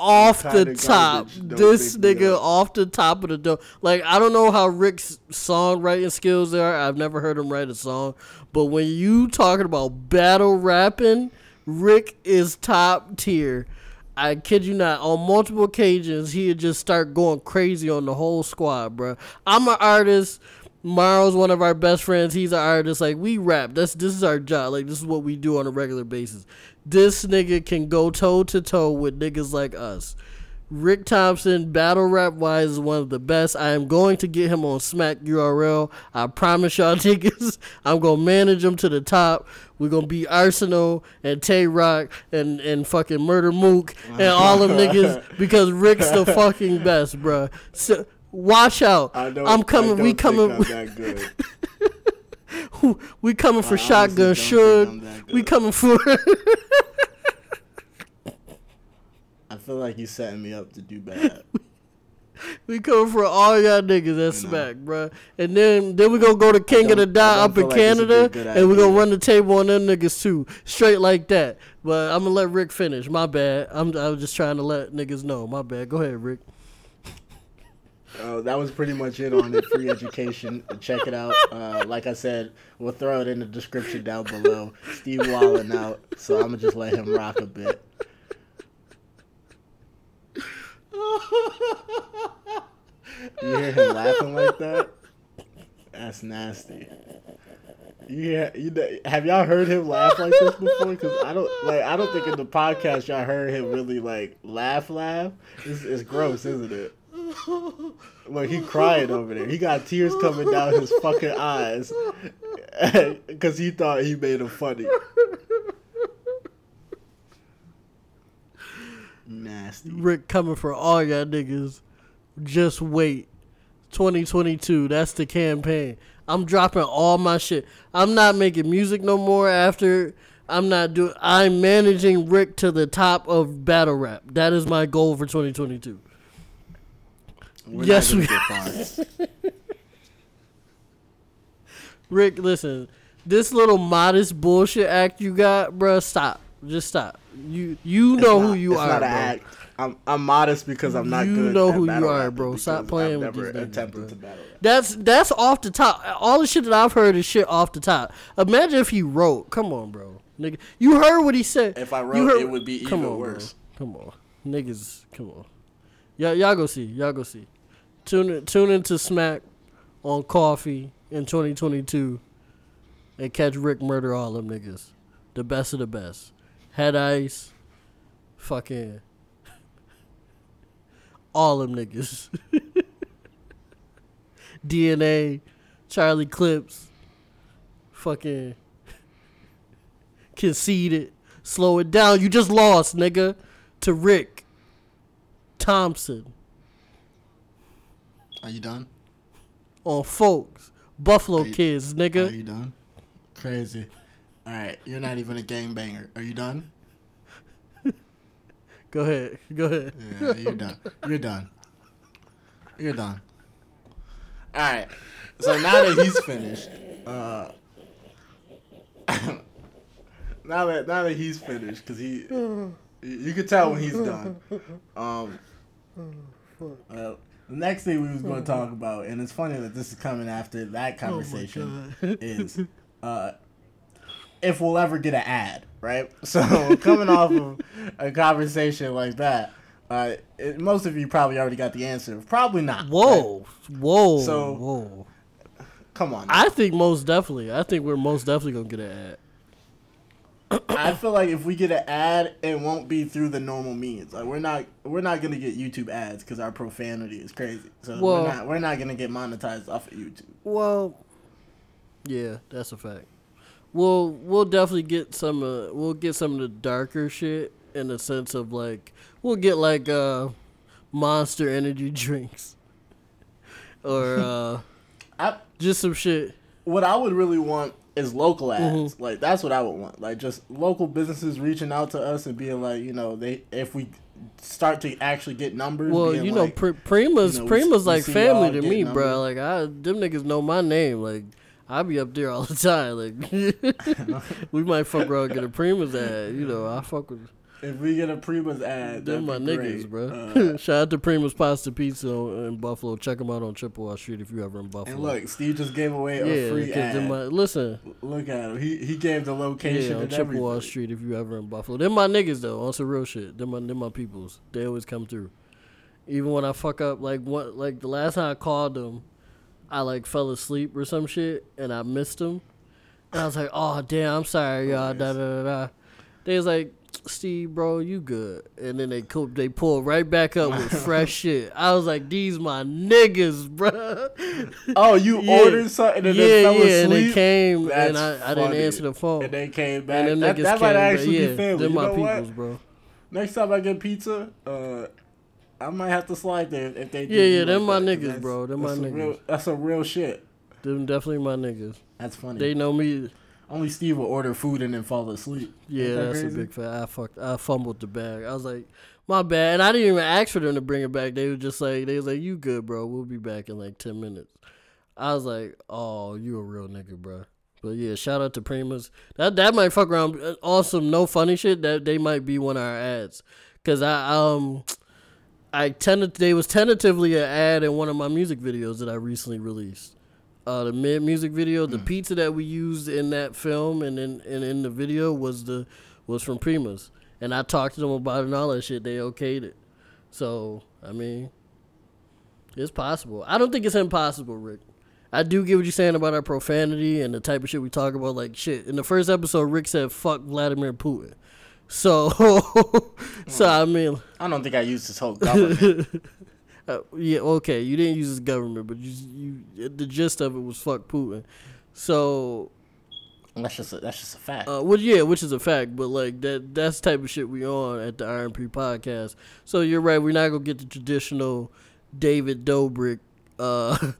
S1: Off the top, this nigga off the top of the dome. Like I don't know how Rick's songwriting skills are. I've never heard him write a song, but when you talking about battle rapping, Rick is top tier. I kid you not. On multiple occasions, he'd just start going crazy on the whole squad, bro. I'm an artist. Marl's one of our best friends. He's an artist. Like we rap. That's this is our job. Like this is what we do on a regular basis. This nigga can go toe to toe with niggas like us. Rick Thompson, battle rap wise, is one of the best. I am going to get him on Smack URL. I promise y'all niggas. I'm gonna manage him to the top. We're gonna be Arsonal and Tay Roc and, and fucking Murda Mook and all them niggas because Rick's the fucking best, bruh. So, watch out.
S2: I don't,
S1: I'm coming.
S2: I
S1: we coming.
S2: I'm that good.
S1: we coming for
S2: I
S1: shotgun
S2: honestly don't think I'm
S1: Suge.
S2: that
S1: We coming for.
S2: Feel like you're setting me up to do bad.
S1: We coming for all y'all niggas at
S2: URL.
S1: Smack, bruh. And then then we gonna go to King of the Dot up in
S2: like this would be a
S1: Canada, and we gonna run the table on them niggas too, straight like that. But I'm gonna let Rick finish. My bad. I'm I was just trying to let niggas know. My bad. Go ahead, Rick.
S2: Uh, that was pretty much it on it. Free education. Check it out. Uh, like I said, we'll throw it in the description down below. Steve Wallen out, so I'm gonna just let him rock a bit. You hear him laughing like that? That's nasty. Hear, you know, have y'all heard him laugh like this before? Because I don't like. I don't think in the podcast y'all heard him really like laugh. Laugh. It's, it's gross, isn't it? Look, he crying over there. He got tears coming down his fucking eyes because he thought he made him funny. Nasty.
S1: Rick coming for all y'all niggas. Just wait. 2022. That's the campaign. I'm dropping all my shit. I'm not making music no more after I'm not doing I'm managing Rick to the top of battle rap. That is my goal for 2022.
S2: We're
S1: Yes, we-
S2: get.
S1: Rick, listen. This little modest bullshit act you got, bruh, stop. Just stop. You you
S2: It's
S1: know
S2: not-
S1: who you
S2: it's
S1: are,
S2: not
S1: bro.
S2: an act. I'm I'm modest because I'm not
S1: You
S2: good.
S1: know
S2: at
S1: who you are, bro. Stop playing
S2: I've
S1: with niggas,
S2: to.
S1: That's that's off the top. All the shit that I've heard is shit off the top. Imagine if he wrote. Come on, bro. Nigga, you heard what he said.
S2: If I
S1: You
S2: wrote,
S1: heard-
S2: it would be
S1: come
S2: even
S1: on, bro. Come on, niggas. Come on. Y'all, y'all go see. Y'all go see. Tune in, tune into Smack on Coffee in 2022 and catch Rick murder all them niggas. The best of the best. Head Ice. Fucking. All them niggas. DNA. Charlie Clips. Fucking. Conceited. Slow it down. You just lost, nigga. To Rick. Thompson.
S2: Are you done?
S1: On folks. Buffalo
S2: you-
S1: kids, nigga.
S2: Are you done? Crazy. All right, you're not even a gangbanger. Are you done?
S1: Go ahead. Go ahead.
S2: Yeah, you're done. You're done. You're done. All right. So now that he's finished, uh, now that now that he's finished, because he, you can tell when he's done. Um, uh, the next thing we was going to talk about, and it's funny that this is coming after that conversation, is uh, if we'll ever get an ad, right? So coming off of a conversation like that, uh, it, most of you probably already got the answer. Probably not. right?
S1: Whoa. Whoa.
S2: So-
S1: whoa.
S2: Come on.
S1: I think most definitely. I think we're most definitely gonna get an ad.
S2: I feel like if we get an ad, it won't be through the normal means. Like we're not we're not gonna get YouTube ads because our profanity is crazy. So
S1: Well-
S2: we're not we're not gonna get monetized off of YouTube.
S1: Well, yeah, that's a fact. We'll we'll definitely get some. Uh, we'll get some of the darker shit in the sense of like we'll get like uh, Monster Energy drinks, or uh,
S2: I,
S1: just some shit.
S2: what I would really want is local ads.
S1: Mm-hmm.
S2: Like that's what I would want. Like just local businesses reaching out to us and being like, you know, they if we start to actually get numbers.
S1: Well, you know,
S2: like,
S1: Pr- Prima's
S2: you know,
S1: Prima's
S2: we
S1: like family to me,
S2: numbers.
S1: bro. Like I, them niggas know my name. Like I be up there all the time. Like we might fuck around and get a Prima's ad. You know, I fuck with.
S2: if we get a Prima's ad,
S1: Them my niggas,
S2: great.
S1: bro.
S2: Uh,
S1: Shout out to Prima's Pasta Pizza in Buffalo. Check them out on Chippewa Street if you ever in Buffalo.
S2: and look, Steve just gave away a
S1: yeah,
S2: free
S1: 'cause
S2: ad.
S1: my, listen,
S2: Look at him. He he gave the location
S1: yeah, on Chippewa
S2: everything.
S1: Street if you ever in Buffalo. Them my niggas though, on some real shit. Them my them my peoples. They always come through. Even when I fuck up, like what, like the last time I called them, I like fell asleep or some shit, and I missed him. And I was like, "Oh damn, I'm sorry, y'all." Da da da da. They was like, "Steve, bro, you good?" And then they co- they pulled right back up with fresh shit. I was like, "These my niggas, bro."
S2: Oh, you
S1: Yeah.
S2: ordered something and
S1: yeah,
S2: then fell
S1: yeah,
S2: asleep.
S1: and they came,
S2: That's
S1: and I, I didn't answer the phone.
S2: And they came back.
S1: And them
S2: that
S1: niggas
S2: that might
S1: back.
S2: actually
S1: yeah,
S2: be family.
S1: They're
S2: You
S1: my
S2: know what?
S1: bro.
S2: Next time I get pizza, uh, I might have to slide there if they. do
S1: Yeah, yeah, them my
S2: that, 'cause
S1: niggas,
S2: that's-
S1: bro. Them my
S2: some Real,
S1: niggas.
S2: that's some real shit.
S1: Them definitely my niggas.
S2: That's funny.
S1: They know me.
S2: Only Steve will order food and then fall asleep.
S1: Yeah,
S2: that
S1: that's a big fact. I fucked. I fumbled the bag. I was like, my bad, and I didn't even ask for them to bring it back. They were just like, they was like, you good, bro? We'll be back in like ten minutes. I was like, oh, you a real nigga, bro. But yeah, shout out to Prima's. That that might fuck around. Awesome, no funny shit. That they might be one of our ads, cause I um. I tended they was tentatively an ad in one of my music videos that I recently released. Uh, the mid music video, the pizza that we used in that film and in and in the video was the was from Prima's, and I talked to them about it and all that shit. They okayed it, so I mean, it's possible. I don't think it's impossible, Rick. I do get what you're saying about our profanity and the type of shit we talk about. Like shit, in the first episode, Rick said "fuck Vladimir Putin," so so I mean.
S2: I don't think I used this whole government.
S1: Uh, yeah, okay. You didn't use his government, but you, you the gist of it was fuck Putin. So,
S2: that's just a, that's just a fact.
S1: uh, well, yeah, which is a fact, but like that that's the type of shit we on at the Iron RMP podcast. So you're right. We're not gonna get the traditional David Dobrik uh,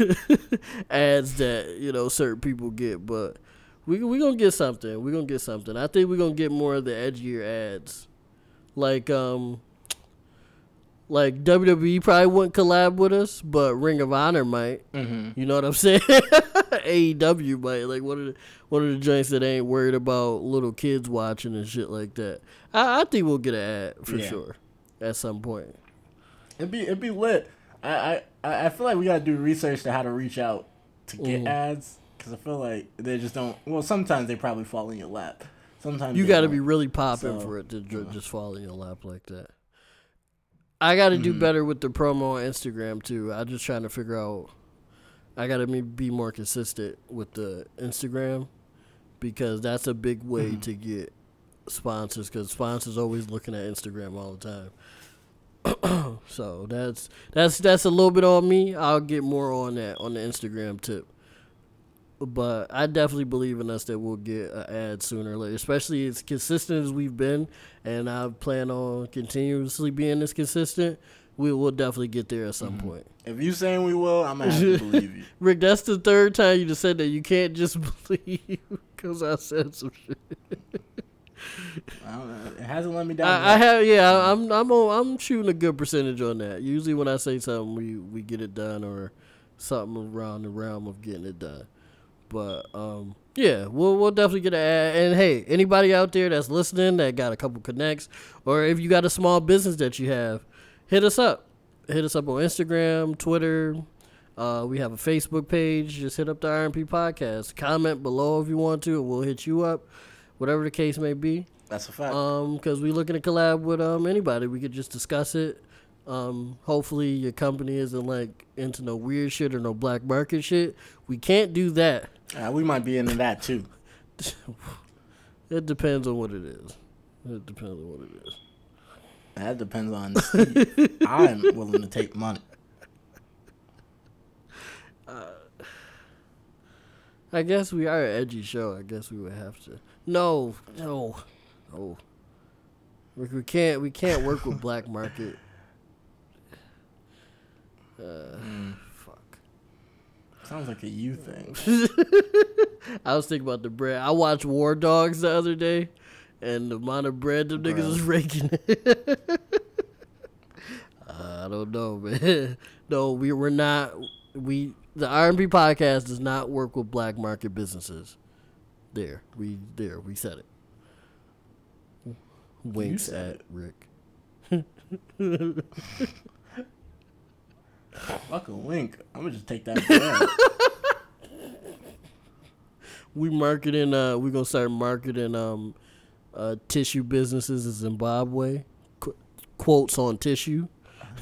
S1: ads that you know certain people get, but we we gonna get something. We gonna get something. I think we're gonna get more of the edgier ads, like um. Like WWE probably wouldn't collab with us, but Ring of Honor might.
S2: mm-hmm.
S1: You know what I'm saying? AEW might like one of the one of the joints that ain't worried about little kids watching and shit like that. I, I think we'll get an ad for
S2: Yeah.
S1: sure at some point.
S2: It'd be it'd be lit. I, I I feel like we gotta do research to how to reach out to get
S1: Mhm.
S2: ads because I feel like they just don't. Well, sometimes they probably fall in your lap. Sometimes
S1: You got to be really popping
S2: So,
S1: for it to ju- just fall in your lap like that. I got to do
S2: Mhm.
S1: better with the promo on Instagram too. I'm just trying to figure out. I got to be more consistent with the Instagram because that's a big way
S2: Mhm.
S1: to get sponsors because sponsors always looking at Instagram all the time. so that's that's that's a little bit on me. I'll get more on that on the Instagram tip. But I definitely believe in us that we'll get an ad sooner or later, especially as consistent as we've been, and I plan on continuously being this consistent. We will definitely get there at some
S2: Mhm.
S1: point.
S2: If you saying we will, I'm gonna have to believe you.
S1: Rick, that's the third time you just said that you can't just believe because I said some shit.
S2: I don't know. It hasn't let me down.
S1: I, I have, yeah, I- I'm, I'm, on, I'm shooting a good percentage on that. Usually, when I say something, we, we get it done, or something around the realm of getting it done. But um, yeah, we'll we'll definitely get an ad. And hey, anybody out there that's listening that got a couple connects, or if you got a small business that you have, hit us up. Hit us up on Instagram, Twitter. Uh, we have a Facebook page. Just hit up the RMP podcast. Comment below if you want to, and we'll hit you up. Whatever the case may be.
S2: That's a fact.
S1: Um, because we're looking to collab with um anybody. We could just discuss it. Um, hopefully your company isn't like into no weird shit or no black market shit. We can't do that.
S2: Uh, we might be into that too.
S1: It depends on what it is. It depends on what it is.
S2: That depends on. I'm willing to take money.
S1: I guess we are an edgy show. I guess we would have to. No, no, no. We, we can't. We can't work with black market. Uh,
S2: Mm. Sounds like a you thing.
S1: I was thinking about the bread. I watched War Dogs the other day, and the amount of bread them niggas was raking. I don't know, man. No, we were not. We the RMP podcast does not work with black market businesses. There, we there we said it. Winks
S2: said
S1: at
S2: it.
S1: Rick.
S2: Fucking wink. I'm gonna just take that.
S1: We marketing. Uh, we gonna start marketing. Um, uh, tissue businesses in Zimbabwe. Qu- quotes on tissue.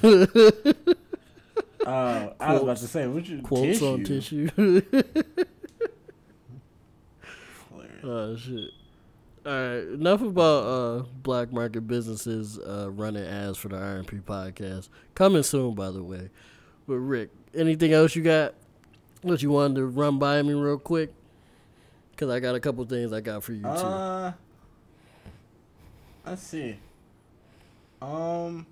S2: Uh, I was about to say, what you
S1: Quotes
S2: tissue?
S1: on tissue. Oh shit. All right, enough about uh, black market businesses uh, running ads for the RMP podcast. Coming soon, by the way. But Rick, anything else you got? What you wanted to run by me real quick? Cause I got a couple things I got for you too.
S2: Uh, let's see. Um,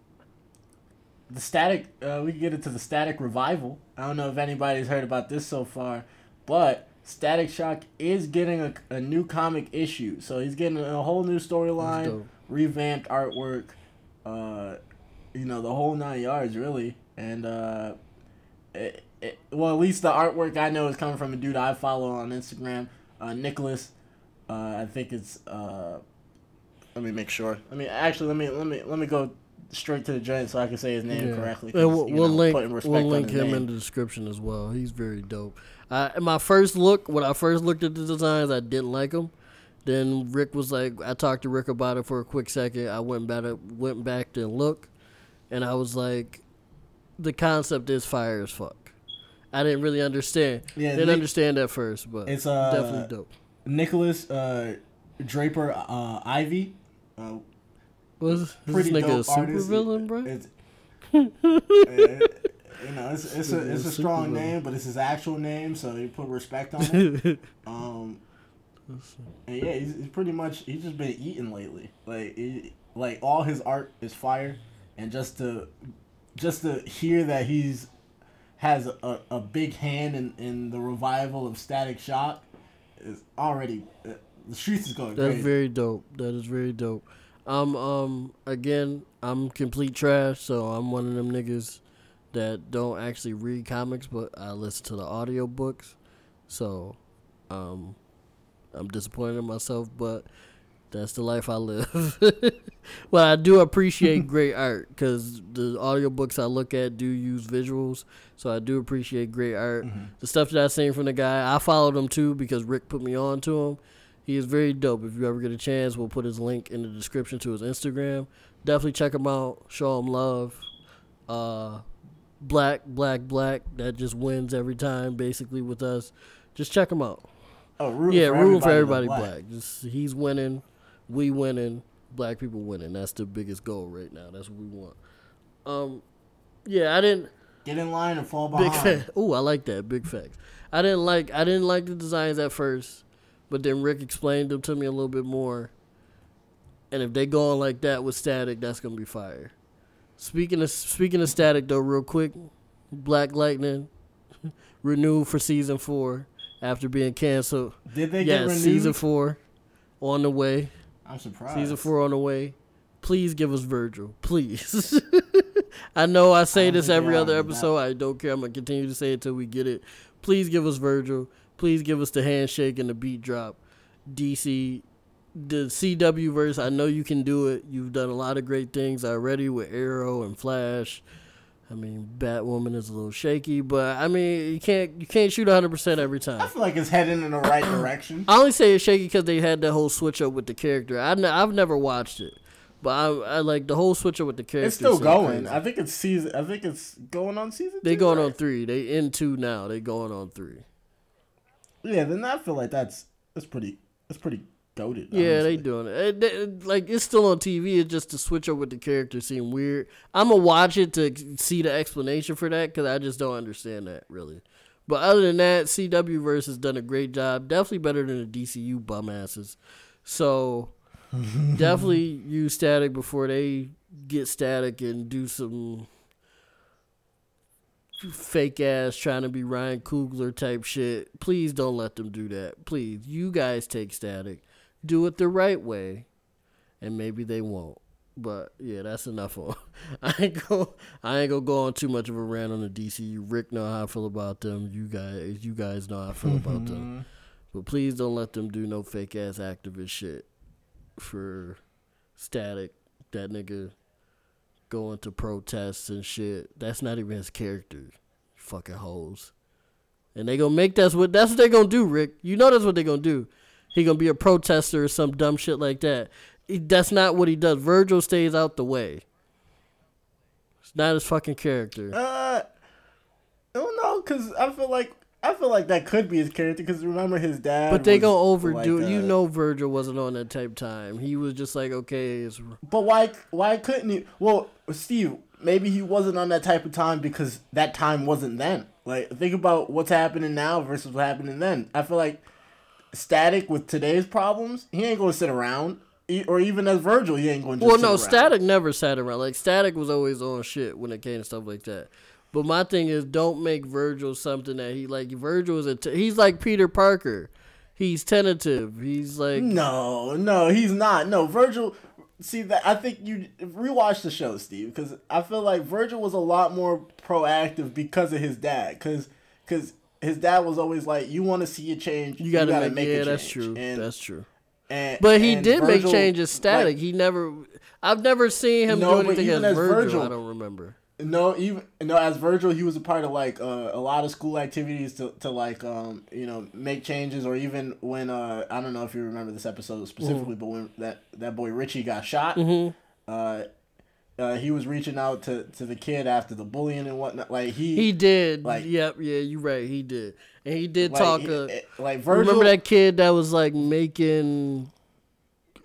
S2: the static. Uh, we can get into the static revival. I don't know if anybody's heard about this so far, but Static Shock is getting a, a new comic issue. So he's getting a whole new storyline, revamped artwork. Uh, you know the whole nine yards really, and uh, it, it, well at least the artwork I know is coming from a dude I follow on Instagram, uh, Nikolas. Uh, I think it's. Uh, let me make sure. Let me actually let me let me let me go straight to the joint so I can say his name
S1: Yeah.
S2: correctly.
S1: And
S2: 'cause,
S1: we'll, we'll
S2: know,
S1: link we'll link him
S2: name.
S1: in the description as well. He's very dope. I, my first look, when I first looked at the designs, I didn't like them. Then Rick was like, I talked to Rick about it for a quick second. I went back, went back to look, and I was like, the concept is fire as fuck. I didn't really understand.
S2: Yeah,
S1: didn't
S2: Nick-
S1: understand at first, but
S2: It's uh
S1: definitely dope.
S2: Nikolas uh, Draper uh, Ivey. Uh,
S1: Was this
S2: pretty
S1: nigga a super villain, bro?
S2: It's, you know, it's it's a it's a strong name, but it's his actual name, so you put respect on it. Um, and yeah, he's, he's pretty much he's just been eating lately. Like he, like all his art is fire, and just to just to hear that he's has a, a big hand in, in the revival of Static Shock is already uh, the streets is going
S1: That's
S2: crazy.
S1: very dope. That is very dope. Um, um, again, I'm complete trash, so I'm one of them niggas that don't actually read comics, but I listen to the audiobooks. So, um, I'm disappointed in myself, but that's the life I live. well, I do appreciate great art because the audiobooks I look at do use visuals, so I do appreciate great art. The stuff that I seen from the guy, I followed him too because Rick put me on to him. He is very dope. If you ever get a chance, we'll put his link in the description to his Instagram. Definitely check him out. Show him love. Uh, black, black, black. That just wins every time, basically with us. Just check him out.
S2: Oh,
S1: yeah,
S2: for
S1: rooting for
S2: everybody that's
S1: black. Just he's winning, we winning, black people winning. That's the biggest goal right now. That's what we want. Um, yeah, I didn't.
S2: Get in line and fall
S1: Big
S2: behind.
S1: fact. Ooh, I like that. Big facts. I didn't like. I didn't like the designs at first, but then Rick explained them to me a little bit more. And if they go on like that with Static, that's gonna be fire. Speaking of speaking of Static though, real quick, Black Lightning renewed for season four after being canceled.
S2: Did they get
S1: Yes,
S2: renewed?
S1: season four on the way.
S2: I'm surprised.
S1: Season four on the way. Please give us Virgil, please. I know I say
S2: I
S1: this every other episode. I don't care. I'm gonna continue to say it till we get it. Please give us Virgil. Please give us the handshake and the beat drop. DC, the CW verse. I know you can do it. You've done a lot of great things already with Arrow and Flash. I mean, Batwoman is a little shaky, but I mean, you can't you can't shoot 100 percent every time.
S2: I feel like it's heading in the right direction.
S1: I only say it's shaky because they had that whole switch up with the character. I ne- I've never watched it, but I, I like the whole switch up with the character.
S2: It's still going.
S1: crazy.
S2: I think it's season. I think it's going on season.
S1: They
S2: two,
S1: going
S2: right?
S1: on three. They in two now. They going on three.
S2: Yeah, then I feel like that's that's pretty that's pretty goaded.
S1: Yeah, they doing it. It- they- Like it's still on TV. It's just the switch up with the character seem weird. I'm gonna watch it to see the explanation for that because I just don't understand that really. But other than that, CW verse has done a great job. Definitely better than the DCU bum asses. So definitely use static before they get static and do some fake ass trying to be Ryan Coogler type shit. Please don't let them do that. Please, you guys take static, do it the right way, and maybe they won't. But yeah, that's enough on. I ain't go. I ain't gonna go on too much of a rant on the DCU. Rick know how I feel about them. You guys, you guys know how I feel about them. Mm-hmm. But please don't let them do no fake ass activist shit for static. That nigga going to protests and shit. That's not even his character. Fucking hoes. And they gonna make that's what that's what they gonna do, Rick. You know that's what they gonna do. He gonna be a protester or some dumb shit like that. He- that's not what he does. Virgil stays out the way. It's not his fucking character.
S2: Uh, I don't know, cause I feel like I feel like that could be his character. Cause remember his dad.
S1: But they gonna overdo
S2: like,
S1: it. You know, Virgil wasn't on that type time. He was just like, okay, it's
S2: But why? Why couldn't he? Well, Steve, maybe he wasn't on that type of time because that time wasn't then. Like, think about what's happening now versus what happening then. I feel like Static with today's problems, he ain't gonna sit around. Or even as Virgil, he ain't going to.
S1: Well, no. Static never sat around. Like Static was always on shit when it came to stuff like that. But my thing is, don't make Virgil something that he like. Virgil is a t- he's like Peter Parker. He's tentative. He's like
S2: No, no, he's not. No, Virgil. See that? I think you rewatch the show, Steve, because I feel like Virgil was a lot more proactive because of his dad. Because, because his dad was always like, "You want to see a change,
S1: you gotta, make,
S2: make
S1: yeah,
S2: a
S1: that's
S2: change."
S1: true.
S2: And,
S1: that's true.
S2: and-
S1: But he did make changes. Static.
S2: like,
S1: he never. I've never seen him
S2: No,
S1: do anything as,
S2: even as
S1: Virgil,
S2: Virgil-
S1: I don't remember.
S2: No, even no. As Virgil, he was a part of like uh, a lot of school activities to, to like um you know make changes, or even when uh I don't know if you remember this episode specifically, but when that that boy Richie got shot, uh, uh, he was reaching out to, to the kid after the bullying and whatnot. Like he
S1: He did.
S2: like-
S1: yep. Yeah, you're right. He did, and he did
S2: like,
S1: talk.
S2: he-
S1: uh,
S2: eh, like Virgil.
S1: remember that kid that was like making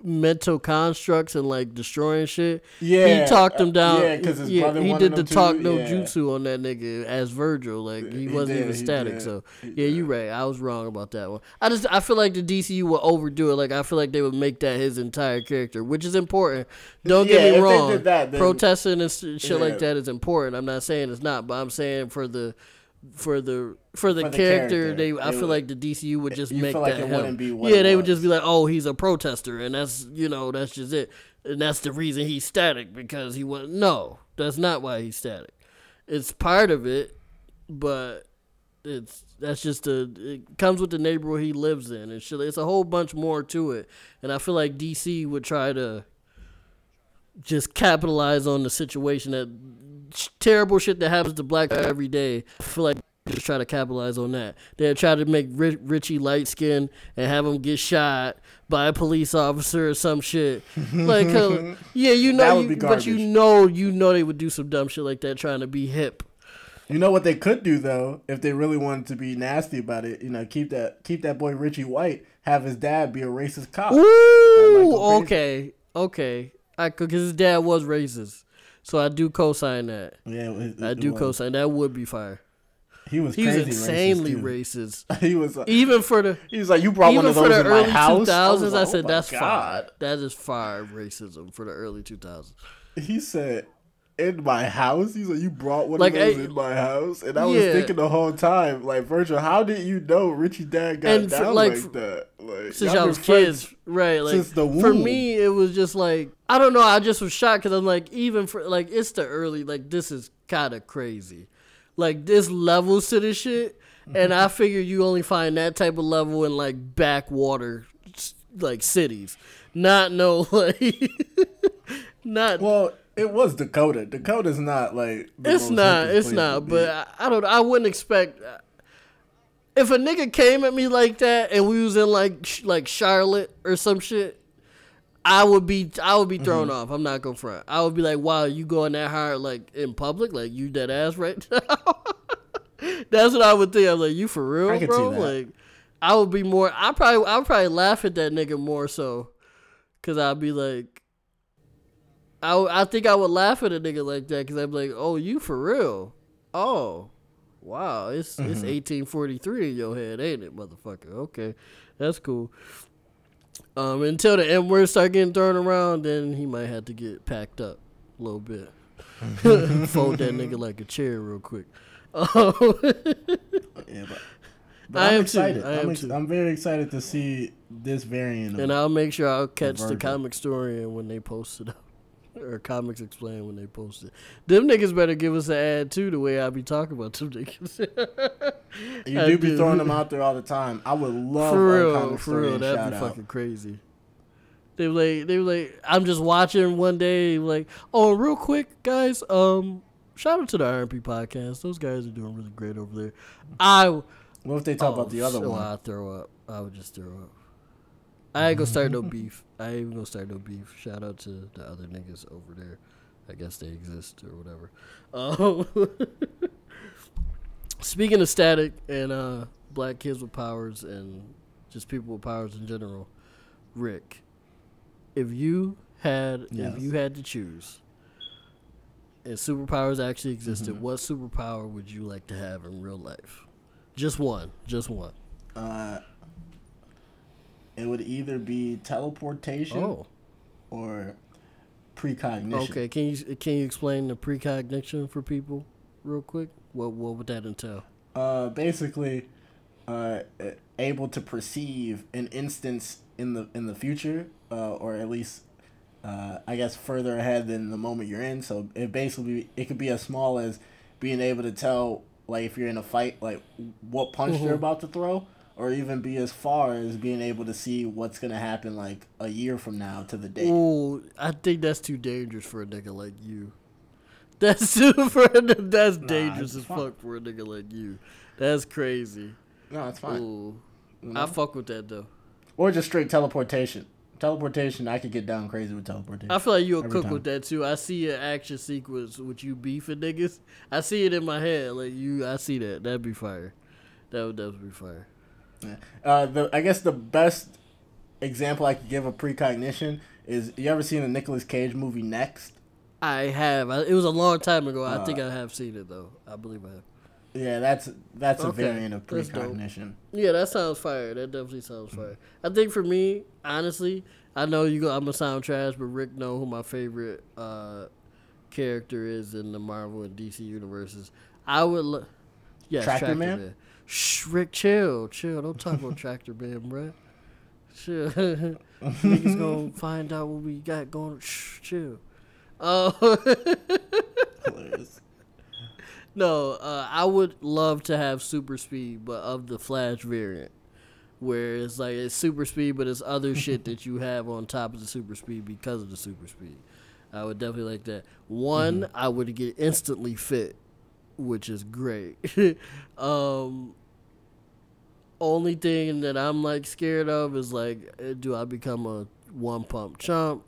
S1: mental constructs and like destroying shit.
S2: Yeah,
S1: he talked him
S2: uh,
S1: down.
S2: yeah, 'cause his
S1: yeah,
S2: brother
S1: he did the
S2: to,
S1: talk no
S2: yeah.
S1: jutsu on that nigga as Virgil. Like he
S2: He
S1: wasn't
S2: did,
S1: even
S2: he
S1: static.
S2: did,
S1: So
S2: he
S1: yeah, you right. I was wrong about that one. I just I feel like the DCU will overdo it. Like I feel like they would make that his entire character, which is important. Don't
S2: Yeah,
S1: get me
S2: they
S1: wrong.
S2: did that, then-
S1: Protesting and shit like that is important. I'm not saying it's not, but I'm saying for the for the for the,
S2: For the
S1: character,
S2: character,
S1: they I feel
S2: would-
S1: like the DCU would just make
S2: like
S1: that
S2: it
S1: him.
S2: wouldn't be what
S1: yeah, they would just be like, oh, he's a protester, and that's you know that's just it, and that's the reason he's static because he was no, that's not why he's static. It's part of it, but it's that's just a it comes with the neighborhood he lives in and shit. It's a whole bunch more to it, and I feel like DC would try to just capitalize on the situation that terrible shit that happens to black people every day. I feel like they just try to capitalize on that. They try to make Ri- Richie light skinned and have him get shot by a police officer or some shit. Like, yeah, you
S2: That
S1: know,
S2: would
S1: you, but you know, you know, they would do some dumb shit like that, trying to be hip.
S2: You know what they could do though, if they really wanted to be nasty about it, you know, keep that keep that boy Richie White, have his dad be a racist cop.
S1: Ooh, okay, okay. I could, cause his dad was racist, so I do co-sign that.
S2: Yeah, it-
S1: I do co-sign that would be fire.
S2: He was
S1: He was
S2: crazy
S1: insanely
S2: racist.
S1: racist.
S2: he was. Uh,
S1: Even for the
S2: he was like, you brought one of
S1: for
S2: those
S1: the
S2: in my
S1: early
S2: house.
S1: two thousands, I,
S2: was like,
S1: said
S2: "Oh
S1: that's
S2: God."
S1: fire. That is fire racism for the early two thousands.
S2: He said, "In my house." He's like, "You brought one
S1: Like,
S2: of those
S1: I-
S2: in my house," and I was thinking the whole time, like, Virgil, how did you know Richie dad got
S1: And for-
S2: down
S1: like,
S2: like, that? Like,
S1: Since
S2: y'all
S1: y'all was kids, right? Like
S2: since the womb.
S1: for me, it was just like I don't know. I just was shocked because I'm like, even for like it's the early like this is kind of crazy. Like this levels to this shit, and I figure you only find that type of level in like backwater like cities, not no like not
S2: Well, it was Dakota. Dakota's not like.
S1: it's not. It's not. But I, I don't. I wouldn't expect. If a nigga came at me like that and we was in like sh- like Charlotte or some shit, I would be I would be thrown
S2: Mm-hmm.
S1: off. I'm not gonna front. I would be like, wow, you going that hard like in public, like you dead ass right now. That's what I would think. I'm like, you for real,
S2: I
S1: bro? Like, I would be more. I probably I would probably laugh at that nigga more so, cause I'd be like. I, w- I think I would laugh at a nigga like that because I'd be like, "Oh, you for real? Oh, wow! It's
S2: Mm-hmm.
S1: it's 1843 in your head, ain't it, motherfucker? Okay, that's cool." Um, until the M word start getting thrown around, then he might have to get packed up a little bit. Fold that nigga like a chair real quick.
S2: Yeah, but, but
S1: I
S2: I'm
S1: am too.
S2: excited.
S1: I
S2: am
S1: am
S2: ex-
S1: too.
S2: I'm very excited to see this variant.
S1: And I'll make sure I'll catch the
S2: Virgil.
S1: comic story when they post it up. Or comics explain when they post it. Them niggas better give us an ad too, the way I be talking about them niggas.
S2: you
S1: I
S2: do be
S1: do.
S2: throwing them out there all the time. I would love
S1: for real, for real, that'd be
S2: out.
S1: fucking crazy. They were like, they were like, I'm just watching one day, like, oh, real quick, guys, um, shout out to the RMP podcast. Those guys are doing really great over there. I
S2: What if they talk about the other
S1: so
S2: one?
S1: I'd throw up. I would just throw up. I ain't gonna start no beef. I ain't gonna start no beef. Shout out to the other niggas over there. I guess they exist or whatever. Um, Speaking of static and uh, black kids with powers and just people with powers in general, Rick, if you had
S2: Yes.
S1: if you had to choose, and superpowers actually existed,
S2: Mm-hmm.
S1: what superpower would you like to have in real life? Just one, just one.
S2: Uh, it would either be teleportation
S1: Oh,
S2: or precognition.
S1: okay. Can you can you explain the precognition for people real quick? What what would that entail?
S2: Uh, basically, uh, able to perceive an instance in the in the future, uh, or at least, uh, I guess further ahead than the moment you're in. So it basically it could be as small as being able to tell, like if you're in a fight, like what punch they're
S1: Mhm.
S2: about to throw, or even be as far as being able to see what's gonna happen like a year from now to the day.
S1: Oh, I think that's too dangerous for a nigga like you. That's too for that's dangerous as
S2: fine.
S1: fuck for a nigga like you. That's crazy.
S2: No, it's fine.
S1: Ooh,
S2: You
S1: I fuck with that though.
S2: Or just straight teleportation. Teleportation, I could get down crazy with teleportation.
S1: I feel like you'll cook
S2: time.
S1: with that too. I see an action sequence with you beefing niggas. I see it in my head. Like you, I see that. That'd be fire. That would definitely be fire.
S2: Yeah. Uh, the I guess the best example I could give of precognition is you ever seen the Nicolas Cage movie Next?
S1: I have. I, it was a long time ago. I
S2: Uh,
S1: think I have seen it though. I believe I have.
S2: Yeah, that's that's a variant of precognition.
S1: Yeah, that sounds fire. That definitely sounds fire. I think for me, honestly, I know you go. I'm gonna sound trash, but Rick know who my favorite uh, character is in the Marvel and DC universes. I would. Lo- yeah,
S2: Tractor Man?
S1: Shh, Rick, chill, chill. Don't talk about Tractor Man, bruh. Chill. Niggas gonna find out what we got going. Shh, chill. Uh,
S2: Hilarious.
S1: No, uh, I would love to have super speed, but of the Flash variant, where it's like it's super speed, but it's other shit that you have on top of the super speed because of the super speed. I would definitely like that. One, I would get instantly fit, which is great. um, only thing that I'm like scared of is like, do I become a one pump chump?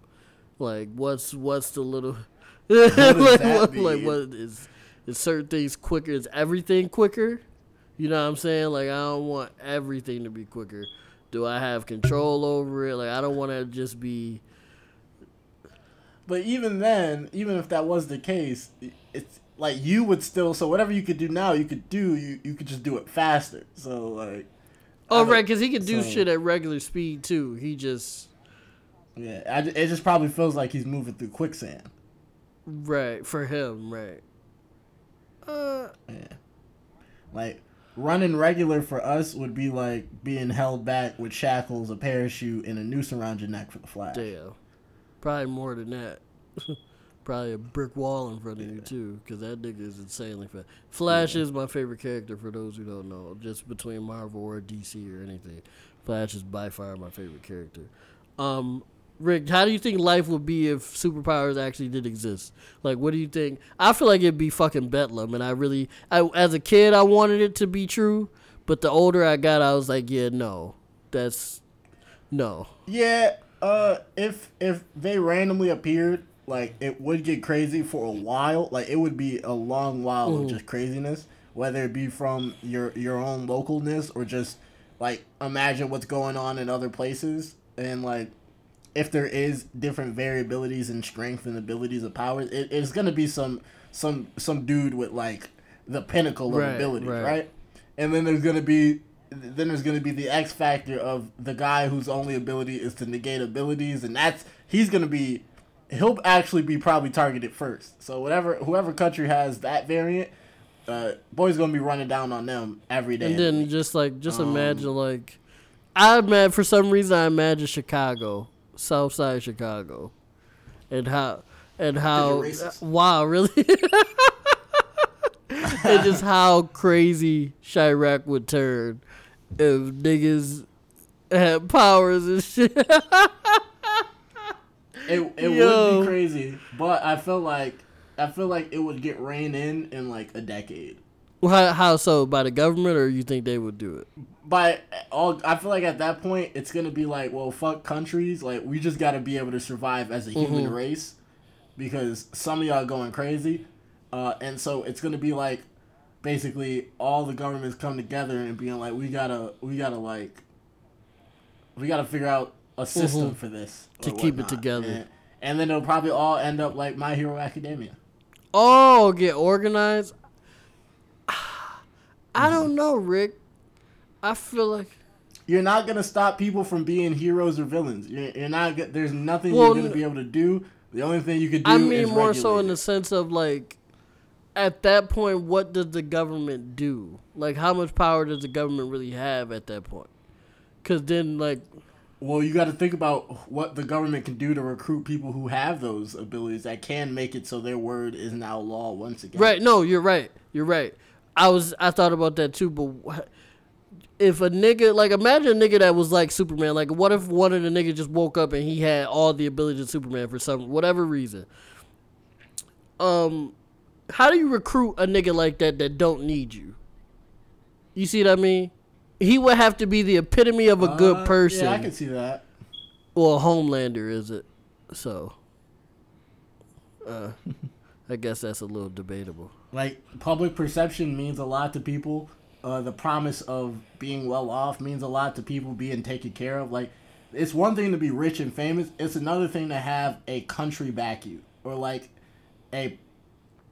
S1: Like, what's what's the little
S2: does
S1: like, what, like what is is certain things quicker? Is everything quicker? You know what I'm saying? Like I don't want everything to be quicker. Do I have control over it? Like I don't want to just be.
S2: But even then, even if that was the case, it's like you would still. So whatever you could do now, you could do. You you could just do it faster. So like.
S1: Oh right, because he can do
S2: so-
S1: shit at regular speed too. He just
S2: Yeah, I, it just probably feels like he's moving through quicksand.
S1: right for him right. Uh,
S2: Yeah. Like running regular for us would be like being held back with shackles, a parachute, and a noose around your neck for the flash.
S1: damn, probably more than that. probably a brick wall in front of you too, because that nigga is insanely fast. Flash is my favorite character for those who don't know. Just between Marvel or DC or anything, Flash is by far my favorite character. Um, Rick, how do you think life would be if superpowers actually did exist? Like, what do you think? I feel like it'd be fucking bedlam, and I really, I as a kid, I wanted it to be true, but the older I got, I was like, yeah, no, that's no.
S2: Yeah, uh, if if they randomly appeared, like it would get crazy for a while. Like it would be a long while
S1: Mhm.
S2: of just craziness, whether it be from your your own localness or just like imagine what's going on in other places and like if there is different variabilities in strength and abilities of powers, it, it's gonna be some some some dude with like the pinnacle of
S1: Right,
S2: ability,
S1: right.
S2: right? And then there's gonna be then there's gonna be the X factor of the guy whose only ability is to negate abilities, and that's he's gonna be he'll actually be probably targeted first. So whatever whoever country has that variant, uh, boy's gonna be running down on them every day.
S1: And then just like just
S2: Um,
S1: imagine like I imagine for some reason I imagine Chicago, South Side Chicago, and how and how wow really, and just how crazy Chiraq would turn if niggas had powers and shit.
S2: It it would be crazy, but I feel like I feel like it would get reined in in like a decade.
S1: how, how so by the government or you think they would do it?
S2: But all I feel like at that point it's gonna be like, well, fuck countries. Like we just got to be able to survive as a human
S1: Mhm.
S2: race, because some of y'all going crazy, uh, and so it's gonna be like, basically all the governments come together and being like, we gotta, we gotta like, we gotta figure out a system
S1: Mhm.
S2: for this
S1: To keep it together.
S2: And, and then it'll probably all end up like My Hero Academia.
S1: Oh, get organized. I don't know, Rick. I feel like
S2: You're not gonna stop people from being heroes or villains. You're, you're not. There's nothing
S1: Well,
S2: you're gonna be able to do. The only thing you could do.
S1: I mean more so in the sense of like at that point what does the government do? Like how much power does the government really have at that point? Cuz then like
S2: Well, you got to think about what the government can do to recruit people who have those abilities that can make it so their word is now law once again.
S1: Right. No, you're right. You're right. I was I thought about that too, but if a nigga like imagine a nigga that was like Superman, like what if one of the niggas just woke up and he had all the abilities of Superman for some whatever reason? Um how do you recruit a nigga like that that don't need you? You see what I mean? He would have to be the epitome of a good
S2: Uh,
S1: person.
S2: Yeah, I can see that.
S1: Well, Homelander is it? So, uh, I guess that's a little debatable.
S2: Like public perception means a lot to people. Uh, the promise of being well off means a lot to people being taken care of. Like, it's one thing to be rich and famous. It's another thing to have a country back you, or like a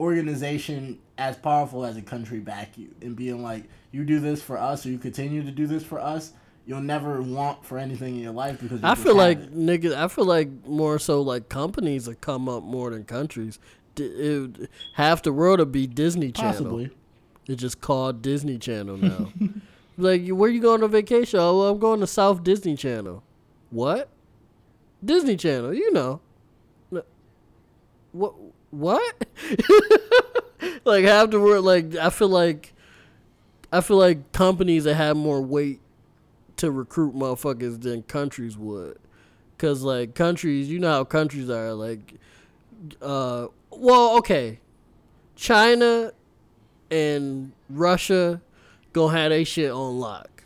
S2: organization as powerful as a country back you, and being like, you do this for us, or you continue to do this for us. You'll never want for anything in your life because
S1: I feel like
S2: it.
S1: niggas. I feel like more so like companies have come up more than countries. D- it- half the world would be Disney Channel.
S2: possibly.
S1: It's just called Disney Channel now. like, where you going on vacation? Oh, well, I'm going to South Disney Channel. What? Disney Channel, you know. What? What? like world. Like I feel like, I feel like companies that have more weight to recruit motherfuckers than countries would. Cause like countries, you know how countries are. Like, uh, well, okay, China and Russia gonna have they shit on lock.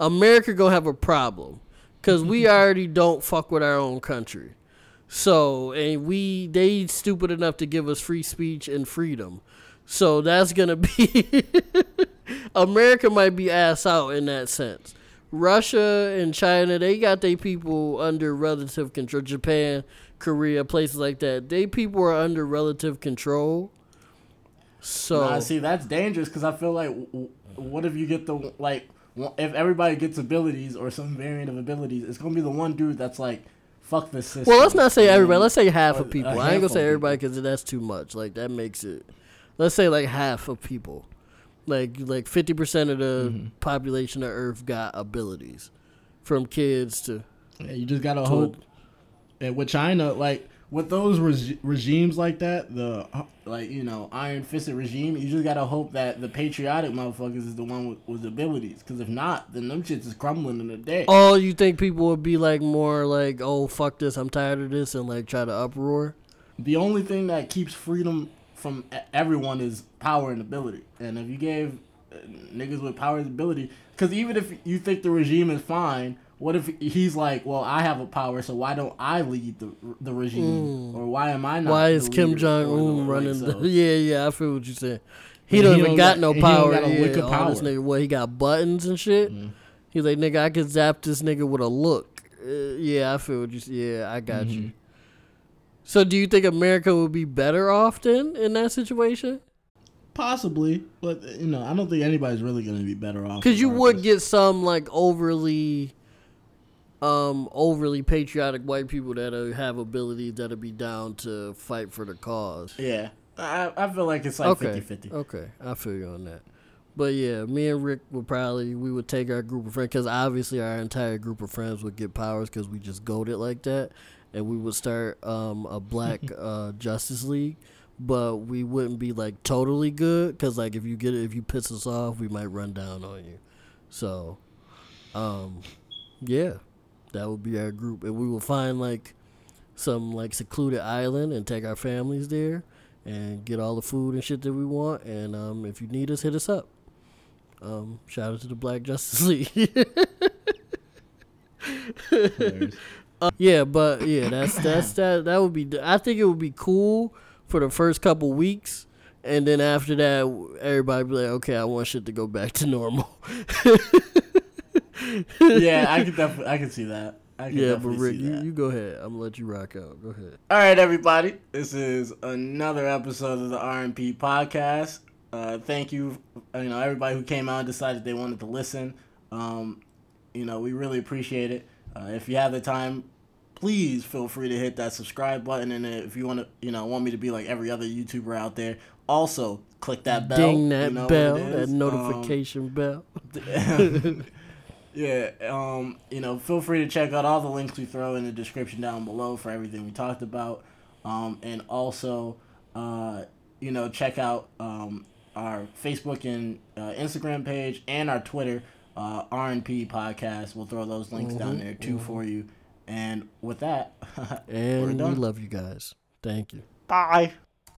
S1: America gonna have a problem because we already don't fuck with our own country. So and we they stupid enough to give us free speech and freedom. So that's gonna be America might be ass out in that sense. Russia and China, they got their people under relative control. Japan, Korea, places like that, they people are under relative control. So
S2: Nah, see, that's dangerous because I feel like, what if you get the like, if everybody gets abilities or some variant of abilities, it's gonna be the one dude that's like, fuck this system.
S1: Well, let's not say everybody. Let's say half of people. I ain't gonna say everybody because that's too much. Like that makes it. Let's say like half of people, like like fifty percent of the
S2: Mm-hmm.
S1: population of Earth got abilities, from kids to.
S2: Yeah, you just gotta
S1: to-
S2: hope. And with China, like with those reg- regimes like that, the uh, like you know iron fisted regime, you just gotta hope that the patriotic motherfuckers is the one with, with abilities. Because if not, then them shits is crumbling in a day.
S1: Oh, you think people would be like more like, oh fuck this, I'm tired of this, and like try to uproar?
S2: the only thing that keeps freedom from everyone is power and ability. And if you gave uh, niggas with power and ability, because even if you think the regime is fine, what if he's like, well, I have a power, so why don't I lead the the regime, or why am I not?
S1: Mm. Why is Kim Jong Un running?
S2: so-
S1: the, yeah, yeah, I feel what you're saying. He
S2: And
S1: don't
S2: he
S1: even got,
S2: got-
S1: no
S2: and he
S1: power.
S2: got a
S1: yeah,
S2: of
S1: all this
S2: power.
S1: nigga, what he got buttons and shit. He's like, nigga, I could zap this nigga with a look. Uh, yeah, I feel what you. Yeah, I got you. So, do you think America would be better off then in that situation?
S2: Possibly, but you know, I don't think anybody's really gonna be better off.
S1: Because you would get some like overly, um, overly patriotic white people that uh, have abilities that'll be down to fight for the cause.
S2: Yeah, I I feel like it's like
S1: okay,
S2: 50-50.
S1: okay, I feel you on that. But yeah, me and Rick would probably we would take our group of friends because obviously our entire group of friends would get powers because we just goaded like that, and we would start um, a Black uh, Justice League. But we wouldn't be like totally good because like if you get it, if you piss us off, we might run down on you. So, um, yeah, that would be our group, and we will find like some like secluded island and take our families there and get all the food and shit that we want. And um, if you need us, hit us up. Um, shout out to the Black Justice League. Uh, yeah, but yeah, that's that's that. That would be. I think it would be cool for the first couple weeks, and then after that, everybody be like, okay, I want shit to go back to normal.
S2: yeah, I can definitely, I can see that. I can
S1: yeah, but Rick,
S2: see
S1: you, you go ahead. I'm gonna let you rock out. Go ahead.
S2: All right, everybody. This is another episode of the RMP podcast. Uh, thank you, you know, everybody who came out and decided they wanted to listen. Um, you know, we really appreciate it. Uh, if you have the time, please feel free to hit that subscribe button. And if you want to, you know, want me to be like every other YouTuber out there, also click that bell.
S1: Ding
S2: You
S1: that
S2: know
S1: bell, that.
S2: Um,
S1: notification bell.
S2: yeah, um, you know, feel free to check out all the links we throw in the description down below for everything we talked about. Um, and also, uh, you know, check out um, our Facebook and uh, Instagram page and our Twitter, uh, RMP Podcast. We'll throw those links down there too for you. And with that, we're
S1: And we love you guys. Thank you.
S2: Bye.